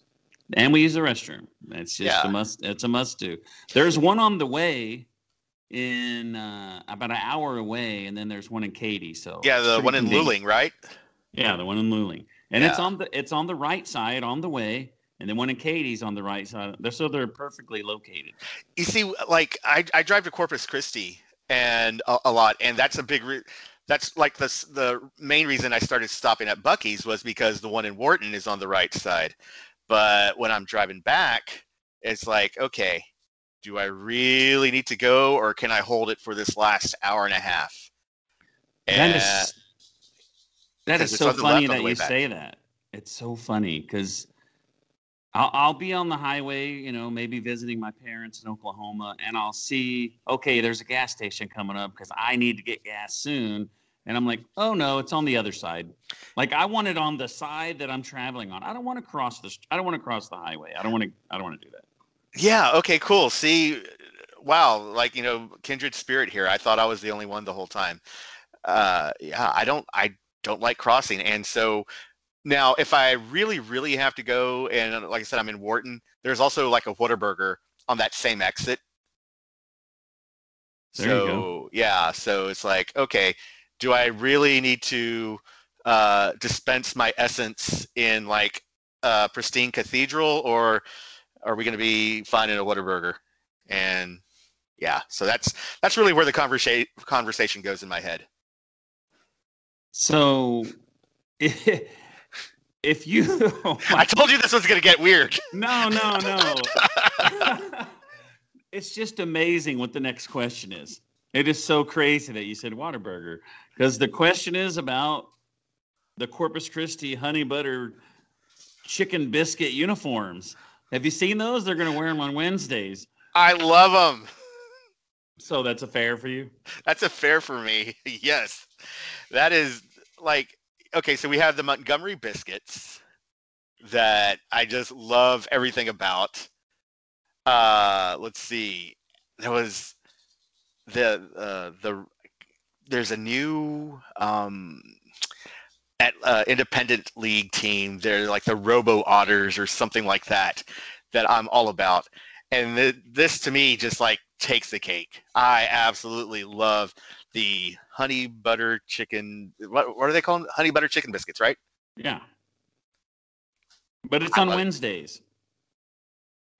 Speaker 2: and we use the restroom. It's just
Speaker 3: Yeah.
Speaker 2: a must. It's a must do. There's one on the way in uh, about an hour away, and then there's one in Katy. So
Speaker 3: Yeah, the one in. Luling, right?
Speaker 2: Yeah, the one in Luling, and it's on the it's on the right side on the way, and then one in Katy's on the right side. They're so they're perfectly located.
Speaker 3: You see, like I, I drive to Corpus Christi and a, a lot, and that's a big. Re- that's like the the main reason I started stopping at Buc-ee's was because the one in Wharton is on the right side. But when I'm driving back, it's like, okay, do I really need to go, or can I hold it for this last hour and a half?
Speaker 2: That
Speaker 3: And-
Speaker 2: is that is so funny that you
Speaker 3: back.
Speaker 2: say that. It's so funny because I'll, I'll be on the highway, you know, maybe visiting my parents in Oklahoma, and I'll see, okay, there's a gas station coming up because I need to get gas soon. And I'm like, oh no, it's on the other side. Like I want it on the side that I'm traveling on. I don't want to cross the. I don't want to cross the highway. I don't want to. I don't want to do that.
Speaker 3: Yeah. Okay. Cool. See, wow. Like you know, kindred spirit here. I thought I was the only one the whole time. Uh, yeah. I don't. I don't like crossing, and so now if I really, really have to go, and like I said, I'm in Wharton. There's also like a Whataburger on that same exit.
Speaker 2: There
Speaker 3: so yeah. So it's like, okay, do I really need to uh, dispense my essence in like a pristine cathedral, or are we going to be finding a Whataburger? And yeah, so that's that's really where the conversation conversation goes in my head.
Speaker 2: So, if you, oh
Speaker 3: I told you this was going to get weird.
Speaker 2: No, no, no. it's just amazing what the next question is. It is so crazy that you said Whataburger because the question is about the Corpus Christi honey butter chicken biscuit uniforms. Have you seen those? They're going to wear them on Wednesdays.
Speaker 3: I love them.
Speaker 2: So that's a fair for you.
Speaker 3: That's a fair for me. yes, that is like okay. So we have the Montgomery biscuits that I just love everything about. Uh, let's see. There was the uh, the there's a new um, at uh, independent league team. They're like the Robo Otters or something like that that I'm all about. And th- this to me just like takes the cake. I absolutely love the honey butter chicken. What, what are they called? Honey butter chicken biscuits, right?
Speaker 2: Yeah. But it's
Speaker 3: I
Speaker 2: on
Speaker 3: it.
Speaker 2: Wednesdays.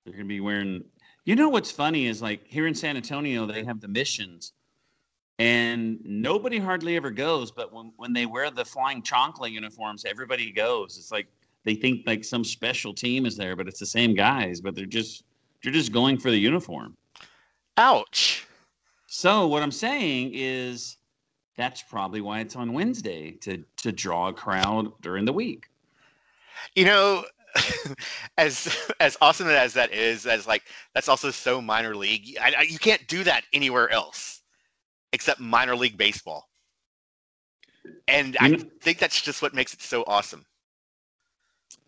Speaker 2: They're going to be wearing. You know what's funny is like here in San Antonio, they have the missions, and nobody hardly ever goes. But when, when they wear the flying chancla uniforms, everybody goes. It's like they think like some special team is there, but it's the same guys, but they're just they're just going for the uniform.
Speaker 3: Ouch.
Speaker 2: So what I'm saying is that's probably why it's on Wednesday to to draw a crowd during the week.
Speaker 3: You know, as as awesome as that is, as like that's also so minor league. I, I, you can't do that anywhere else except minor league baseball. And I
Speaker 2: You know-
Speaker 3: think that's just what makes it so awesome.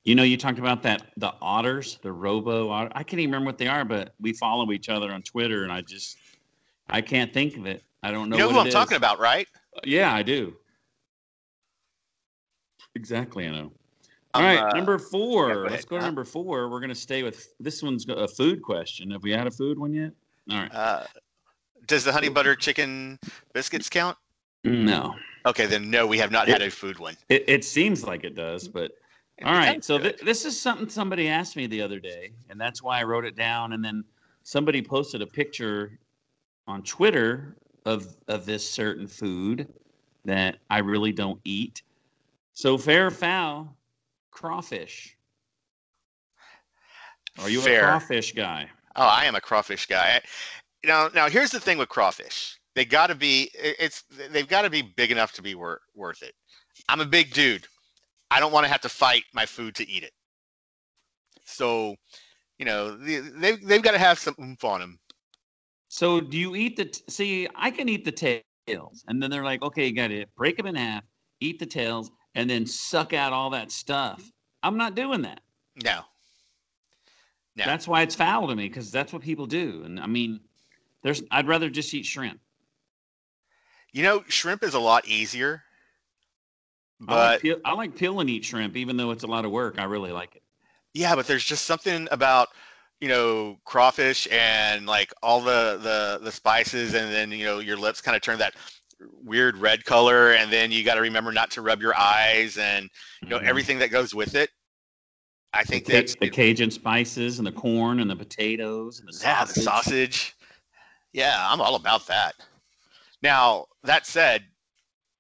Speaker 2: You know, you talked about that the otters, the robo otter. I can't even remember what they are, but we follow each other on Twitter, and I just I can't think of it. I don't know.
Speaker 3: You know
Speaker 2: what
Speaker 3: who
Speaker 2: it
Speaker 3: I'm
Speaker 2: is.
Speaker 3: talking about, right?
Speaker 2: Yeah, I do. Exactly, I know. All
Speaker 3: I'm,
Speaker 2: right,
Speaker 3: uh,
Speaker 2: number four.
Speaker 3: yeah, go
Speaker 2: Let's go to number four. We're gonna stay with this one's a food question. Have we had a food one yet? All right.
Speaker 3: Uh, does the honey butter chicken biscuits count?
Speaker 2: No,
Speaker 3: Okay, then no, we have not had a food one.
Speaker 2: it, it seems like it does, but all
Speaker 3: It
Speaker 2: right. So th- this is something somebody asked me the other day, and that's why I wrote it down. And then somebody posted a picture on Twitter of of this certain food that I really don't eat. So fair or foul, crawfish. Are you
Speaker 3: Fair.
Speaker 2: a crawfish guy?
Speaker 3: Oh, I am a crawfish guy. Now, now here's the thing with crawfish. They got to be. It's they've got to be big enough to be wor- worth it. I'm a big dude. I don't want to have to fight my food to eat it. So, you know, they, they've they've got to have some oomph on them.
Speaker 2: So do you eat the? T- See, I can eat the tails, and then they're like, okay, you got to break them in half, eat the tails, and then suck out all that stuff. I'm not doing that.
Speaker 3: No, no.
Speaker 2: That's why it's foul to me because that's what people do. And I mean, there's I'd rather just eat shrimp.
Speaker 3: You know, shrimp is a lot easier.
Speaker 2: I like,
Speaker 3: But
Speaker 2: peel, I like peel and eat shrimp, even though it's a lot of work. I really like it.
Speaker 3: yeah, but there's just something about you know crawfish and like all the the the spices, and then you know your lips kind of turn that weird red color, and then you got to remember not to rub your eyes, and you know
Speaker 2: Mhm.
Speaker 3: everything that goes with it. I think
Speaker 2: ca-
Speaker 3: that's
Speaker 2: the Cajun spices and the corn and the potatoes and the
Speaker 3: yeah,
Speaker 2: sausage.
Speaker 3: the sausage. Yeah, I'm all about that. Now that said,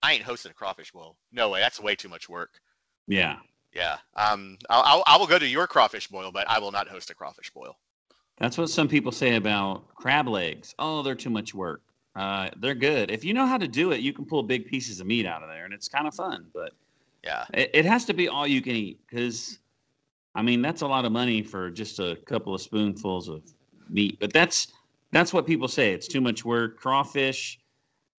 Speaker 3: I ain't hosting a crawfish boil. No way, that's way too much work.
Speaker 2: Yeah,
Speaker 3: Yeah, um, I'll, I'll, I will go to your crawfish boil, but I will not host a crawfish boil.
Speaker 2: that's what some people say about crab legs. Oh, they're too much work. Uh, they're good if you know how to do it. You can pull big pieces of meat out of there, and it's kind of fun. But
Speaker 3: Yeah,
Speaker 2: it, it has to be all you can eat because, I mean, that's a lot of money for just a couple of spoonfuls of meat. But that's that's what people say. It's too much work. Crawfish.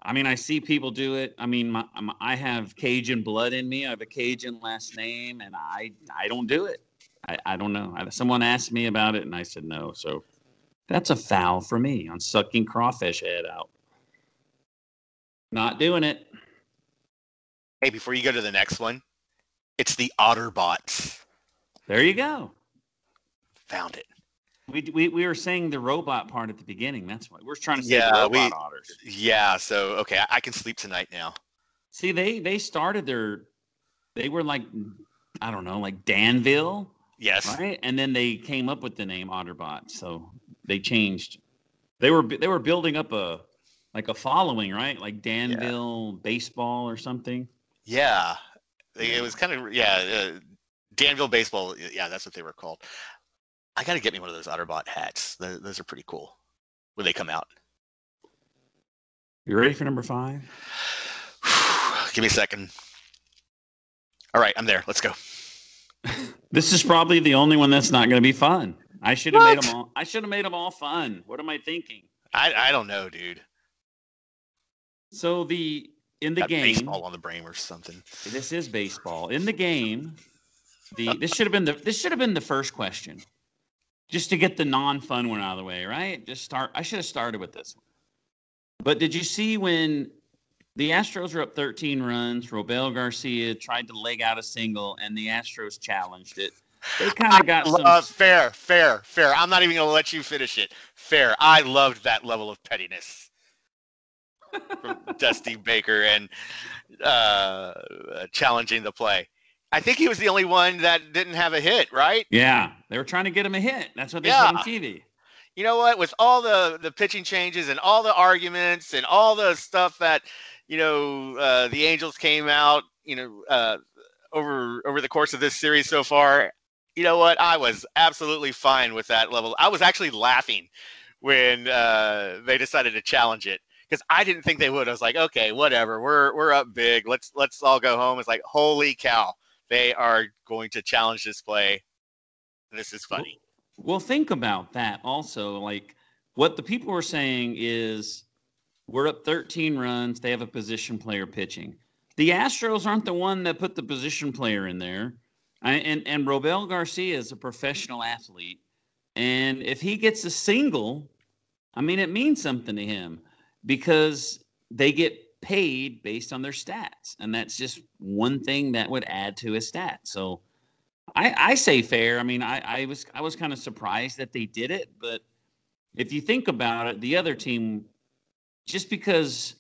Speaker 2: I mean, I see people do it. I mean, my, I have Cajun blood in me. I have a Cajun last name, and I I don't do it. I, I don't know. I, someone asked me about it, and I said no. So that's a foul for me on sucking crawfish head out. Not doing it.
Speaker 3: Hey, before you go to the next one, it's the Otterbots.
Speaker 2: There you go.
Speaker 3: Found it.
Speaker 2: We, we we were saying the robot part at the beginning. That's why we're trying to say
Speaker 3: Yeah,
Speaker 2: the robot
Speaker 3: we-
Speaker 2: otters.
Speaker 3: Yeah. So okay, I, I can sleep tonight now.
Speaker 2: See, they they started their, they were like, I don't know, like Danville,
Speaker 3: Yes.
Speaker 2: right? And then they came up with the name Otterbot. So they changed. They were they were building up a like a following, right? Like Danville baseball or something.
Speaker 3: Yeah. It was kind of yeah. Uh, Danville baseball. Yeah, that's what they were called. I got to get me one of those Otterbot hats. Those, those are pretty cool when they come out.
Speaker 2: You ready for number five?
Speaker 3: Give me a second. All right, I'm there. Let's go.
Speaker 2: This is probably the only one that's not going to be fun. I should have made them all. I should have made them all fun. What am I thinking?
Speaker 3: I I don't know, dude.
Speaker 2: So the in the
Speaker 3: Got
Speaker 2: game,
Speaker 3: baseball on the brain or something.
Speaker 2: this is baseball. In the game, the this should have been the this should have been the first question, just to get the non-fun one out of the way, right? Just start. I should have started with this one. But did you see when the Astros were up 13 runs? Robel Garcia tried to leg out a single, and the Astros challenged it. They kind of got some.
Speaker 3: Uh, fair, fair, fair. I'm not even gonna let you finish it. Fair. I loved that level of pettiness from Dusty Baker and uh, challenging the play. I think he was the only one that didn't have a hit, right?
Speaker 2: yeah, they were trying to get him a hit. That's what they said on TV.
Speaker 3: You know what? With all the the pitching changes and all the arguments and all the stuff that you know uh, the Angels came out, you know, uh, over over the course of this series so far, you know what? I was absolutely fine with that level. I was actually laughing when uh, they decided to challenge it because I didn't think they would. I was like, okay, whatever. We're we're up big. Let's let's all go home. It's like, holy cow, they are going to challenge this play. This is funny.
Speaker 2: Well, think about that also. Like what the people were saying is we're up 13 runs. They have a position player pitching. The Astros aren't the one that put the position player in there. I, and, and Robel Garcia is a professional athlete. And if he gets a single, I mean, it means something to him because they get paid based on their stats. And that's just one thing that would add to his stats. So, I, I say fair. I mean, I, I was I was kind of surprised that they did it, but if you think about it, the other team, just because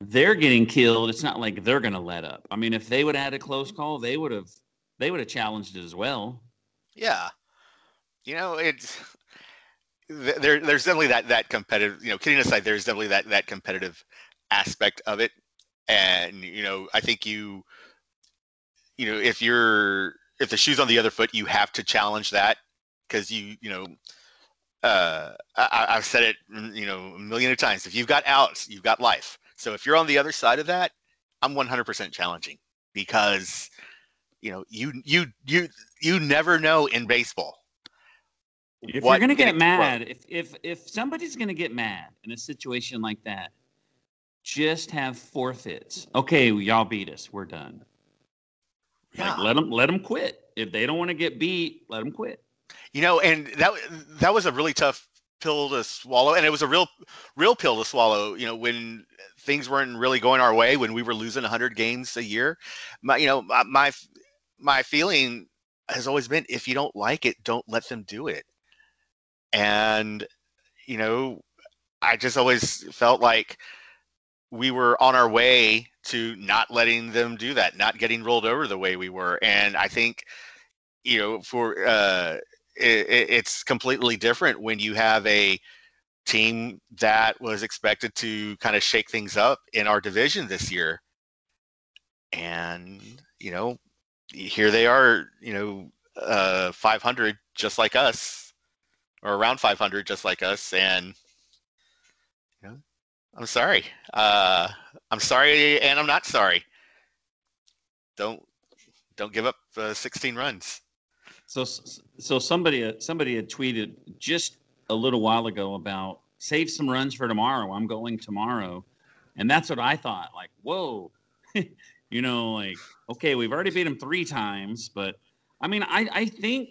Speaker 2: they're getting killed, it's not like they're to let up. I mean, if they would have had a close call, they would have they would have challenged it as well.
Speaker 3: Yeah, you know, it's there. There's definitely that that competitive. You know, kidding aside, there's definitely that that competitive aspect of it, and you know, I think you, you know, if you're if the shoe's on the other foot, you have to challenge that because you you know. Uh, I, I've said it, mm, you know, a million of times. If you've got outs, you've got life. So if you're on the other side of that, I'm 100% challenging because, you know, you you you you never know in baseball.
Speaker 2: If you're gonna get mad, if if if somebody's gonna get mad in a situation like that, just have forfeits. Okay, y'all beat us. We're done. Like,
Speaker 3: Yeah.
Speaker 2: let them let them quit. If they don't want to get beat, let them quit.
Speaker 3: You know, and that that was a really tough pill to swallow, and it was a real real pill to swallow. You know, when things weren't really going our way, when we were losing 100 games a year, my you know my my, my feeling has always been if you don't like it, don't let them do it. And you know, I just always felt like we were on our way to not letting them do that, not getting rolled over the way we were. And I think, you know, for uh, it, it's completely different when you have a team that was expected to kind of shake things up in our division this year. And, you know, here they are, you know, uh, 500 just like us, or around 500 just like us. And, I'm sorry. Uh, I'm sorry, and I'm not sorry. Don't don't give up uh, 16 runs.
Speaker 2: So so somebody uh, somebody had tweeted just a little while ago about save some runs for tomorrow. I'm going tomorrow, and that's what I thought. Like, whoa, you know, like okay, we've already beat him three times, but I mean, I I think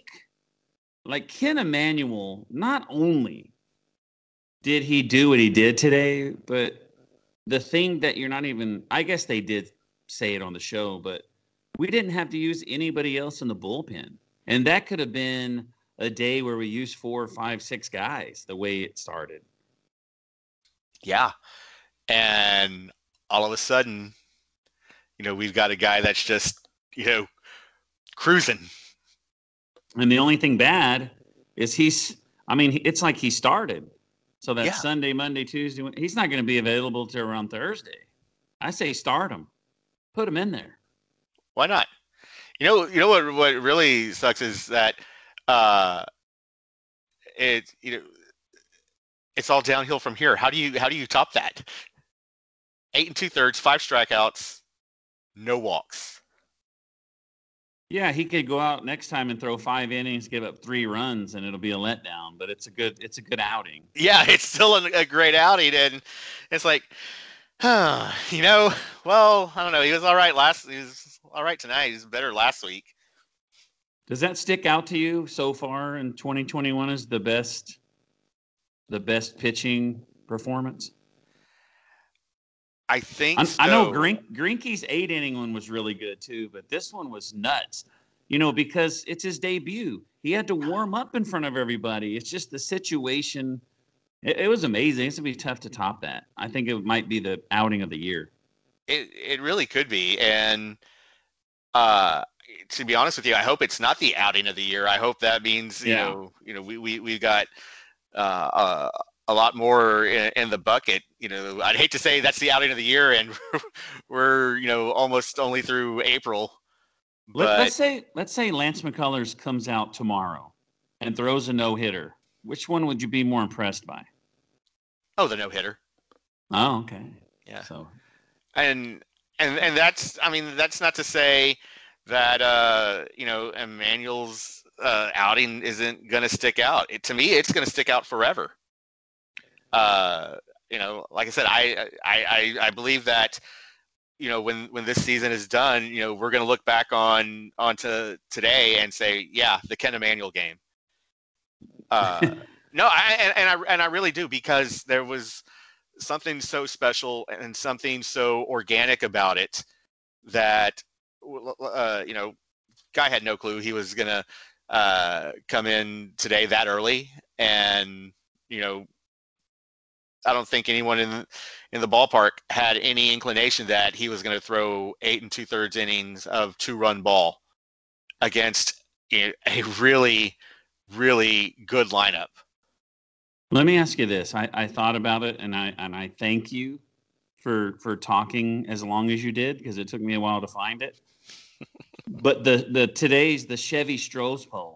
Speaker 2: like Kent Emanuel not only did he do what he did today, but the thing that you're not even I guess they did say it on the show, but we didn't have to use anybody else in the bullpen. And that could have been a day where we used four, five, six guys the way it started.
Speaker 3: Yeah. And all of a sudden, you know, we've got a guy that's just, you know, cruising.
Speaker 2: And the only thing bad is he's, I mean, it's like he started. So that
Speaker 3: Yeah.
Speaker 2: Sunday, Monday, Tuesday, he's not going to be available till around Thursday. I say start him, put him in there.
Speaker 3: Why not? You know, you know what what really sucks is that uh it you know it's all downhill from here. How do you how do you top that? Eight and two thirds, five strikeouts, no walks.
Speaker 2: Yeah, he could go out next time and throw five innings, give up three runs, and it'll be a letdown. But it's a good, it's a good outing.
Speaker 3: Yeah, it's still a, a great outing, and it's like, huh, you know, well, I don't know. He was all right last. He was all right tonight. He was better last week.
Speaker 2: Does that stick out to you so far in 2021 as the best, the best pitching performance?
Speaker 3: I think.
Speaker 2: I, I know
Speaker 3: so.
Speaker 2: Green, Greinke's eight inning one was really good too, but this one was nuts. You know, because it's his debut. He had to warm up in front of everybody. It's just the situation. It, it was amazing. It's gonna be tough to top that. I think it might be the outing of the year.
Speaker 3: It it really could be, and uh, to be honest with you, I hope it's not the outing of the year. I hope that means you
Speaker 2: Yeah.
Speaker 3: know you know we we we've got uh, uh, a lot more in, in the bucket. You know, I'd hate to say that's the outing of the year, and we're you know almost only through April. But
Speaker 2: let's say let's say Lance McCullers comes out tomorrow and throws a no hitter. Which one would you be more impressed by?
Speaker 3: oh, the no hitter.
Speaker 2: Oh, okay.
Speaker 3: Yeah.
Speaker 2: So
Speaker 3: and and and that's I mean that's not to say that uh you know Emanuel's uh outing isn't going to stick out. It, to me it's going to stick out forever. Uh you know, like I said I I I, I believe that you know when when this season is done, you know, we're going to look back on onto today and say, yeah, the Kent Emanuel game. Uh no, I and, and I and I really do because there was something so special and something so organic about it that uh, you know guy had no clue he was gonna uh, come in today that early and you know i don't think anyone in in the ballpark had any inclination that he was going to throw eight and two thirds innings of two run ball against a really really good lineup
Speaker 2: let me ask you this. I, I thought about it and I and I thank you for for talking as long as you did because it took me a while to find it. but the the today's the Chevy Strohs poll.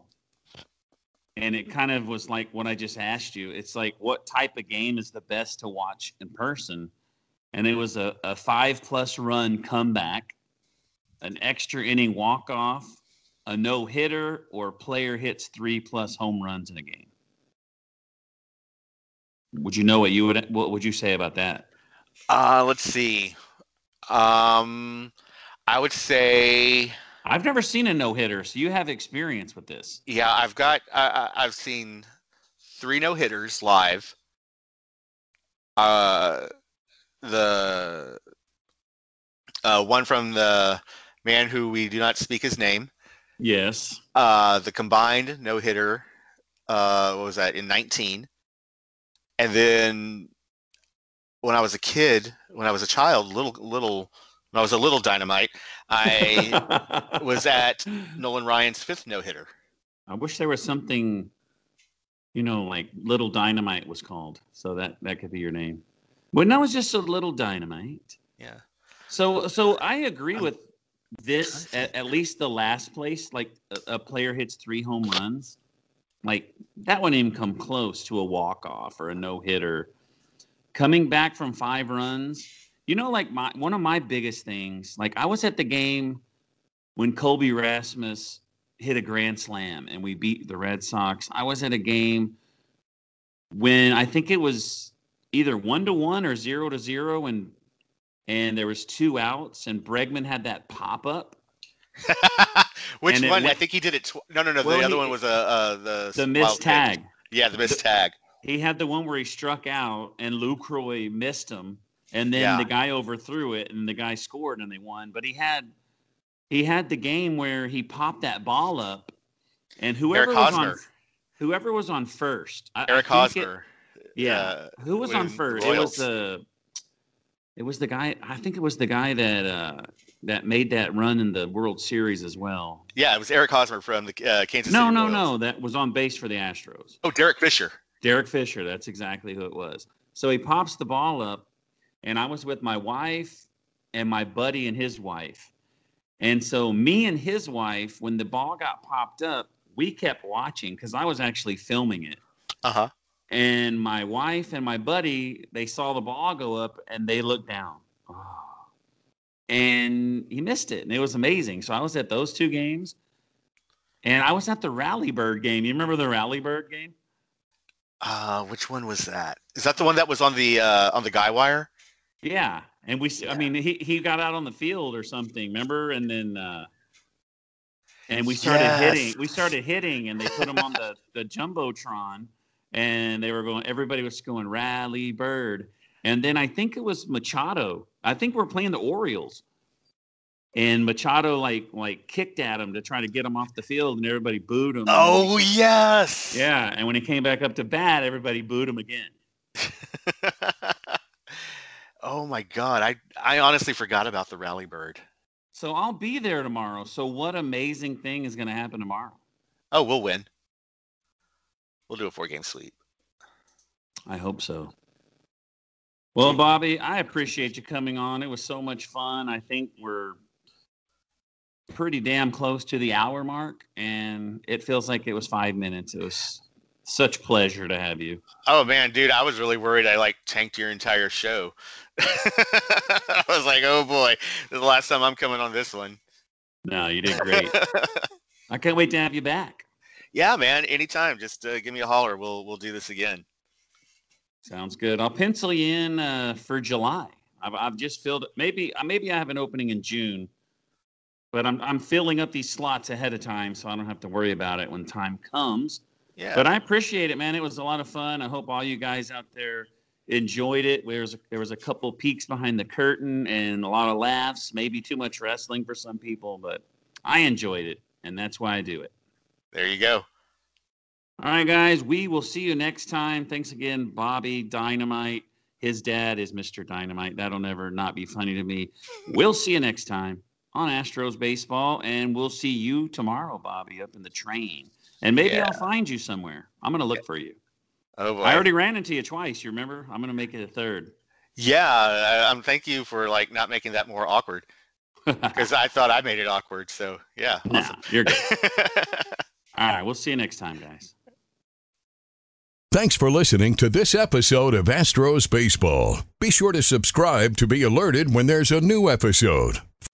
Speaker 2: And it kind of was like what I just asked you. It's like what type of game is the best to watch in person? And it was a, a five plus run comeback, an extra inning walk off, a no hitter, or player hits three plus home runs in a game. Would you know what you would what would you say about that?
Speaker 3: Uh, let's see. Um, I would say,
Speaker 2: I've never seen a no hitter, so you have experience with this.
Speaker 3: yeah, I've got, I, I've seen three no hitters live. Uh, the uh, one from the man who we do not speak his name.
Speaker 2: Yes.
Speaker 3: Uh, the combined no hitter. Uh, what was that in 19? And then when I was a kid, when I was a child, little little, I was a little dynamite, I was at Nolan Ryan's fifth no hitter.
Speaker 2: I wish there was something, you know, like Little Dynamite was called, so that that could be your name. When that was just a little dynamite.
Speaker 3: Yeah.
Speaker 2: So so I agree
Speaker 3: I'm-
Speaker 2: with this at, at least the last place. Like a, a player hits three home runs, like that wouldn't even come close to a walk off or a no hitter. Coming back from five runs, you know, like my one of my biggest things. Like I was at the game when Colby Rasmus hit a grand slam and we beat the Red Sox. I was at a game when I think it was either one to one or zero to zero, and and there was two outs, and Bregman had that pop up,
Speaker 3: Which one? I think he did it. Tw- no, no, no.
Speaker 2: Well,
Speaker 3: the other
Speaker 2: he-
Speaker 3: one was uh, uh, the
Speaker 2: the missed tag.
Speaker 3: Yeah, the missed tag.
Speaker 2: He had the one where he struck out, and Lucroy missed him, and then
Speaker 3: Yeah.
Speaker 2: the guy overthrew it, and the guy scored, and they won. But he had he had the game where he popped that ball up, and whoever
Speaker 3: Eric
Speaker 2: was on whoever was on first, I, I
Speaker 3: Eric
Speaker 2: it-
Speaker 3: Hosmer.
Speaker 2: Yeah.
Speaker 3: uh,
Speaker 2: Who was on first? It was the it was the guy I think it was the guy that uh that made that run in the World Series as well.
Speaker 3: Yeah, it was Eric Hosmer from the uh, Kansas
Speaker 2: No,
Speaker 3: City
Speaker 2: no,
Speaker 3: Royals.
Speaker 2: no, that was on base for the Astros.
Speaker 3: Oh, Derek Fisher.
Speaker 2: Derek Fisher, that's exactly who it was. So he pops the ball up and I was with my wife and my buddy and his wife. And so me and his wife when the ball got popped up, we kept watching cuz I was actually filming it.
Speaker 3: Uh huh.
Speaker 2: and my wife and my buddy they saw the ball go up and they looked down and he missed it and it was amazing so i was at those two games and i was at the rally bird game you remember the rally bird game
Speaker 3: Uh, which one was that? Is that the one that was on the uh, on the guy wire?
Speaker 2: Yeah and we s- i
Speaker 3: Yeah.
Speaker 2: mean he, he got out on the field or something remember and then uh and we started
Speaker 3: Yes.
Speaker 2: hitting we started hitting and they put him on the the jumbotron and they were going everybody was going rally bird and then i think it was machado i think we're playing the orioles and machado like like kicked at him to try to get him off the field and everybody booed him
Speaker 3: Oh yes.
Speaker 2: yeah and when he came back up to bat everybody booed him again
Speaker 3: oh my god, I I honestly forgot about the rally bird.
Speaker 2: so i'll be there tomorrow so what amazing thing is going to happen tomorrow
Speaker 3: Oh, we'll win. We'll do a four game sweep.
Speaker 2: I hope so. Well, Bobby, I appreciate you coming on. It was so much fun. I think we're pretty damn close to the hour mark, and it feels like it was five minutes. It was such pleasure to have you.
Speaker 3: Oh man, dude, I was really worried I like tanked your entire show. I was like, oh boy, this is the last time I'm coming on this one.
Speaker 2: No, you did great. I can't wait to have you back.
Speaker 3: yeah, man, anytime. Just uh, give me a holler. We'll we'll do this again.
Speaker 2: Sounds good. I'll pencil you in uh, for July. I've, I've just filled. Maybe uh, maybe I have an opening in June, but I'm I'm filling up these slots ahead of time, so I don't have to worry about it when time comes.
Speaker 3: Yeah.
Speaker 2: But I appreciate it, man. It was a lot of fun. I hope all you guys out there enjoyed it. There was a, there was a couple peeks behind the curtain and a lot of laughs. Maybe too much wrestling for some people, but I enjoyed it, and that's why I do it.
Speaker 3: there you go.
Speaker 2: All right, guys. We will see you next time. Thanks again, Bobby Dynamite. His dad is Mr. Dynamite. That'll never not be funny to me. We'll see you next time on Astros Baseball, and we'll see you tomorrow, Bobby, up in the train. And maybe
Speaker 3: Yeah.
Speaker 2: I'll find you somewhere. I'm going to look for you.
Speaker 3: Oh boy.
Speaker 2: I already ran into you twice. You remember? I'm going to make it a third.
Speaker 3: Yeah, I, I'm. Thank you for like not making that more awkward because I thought I made it awkward. So yeah.
Speaker 2: no,
Speaker 3: awesome.
Speaker 2: you're good. All right. We'll see you next time, guys.
Speaker 1: Thanks for listening to this episode of Astros Baseball. Be sure to subscribe to be alerted when there's a new episode.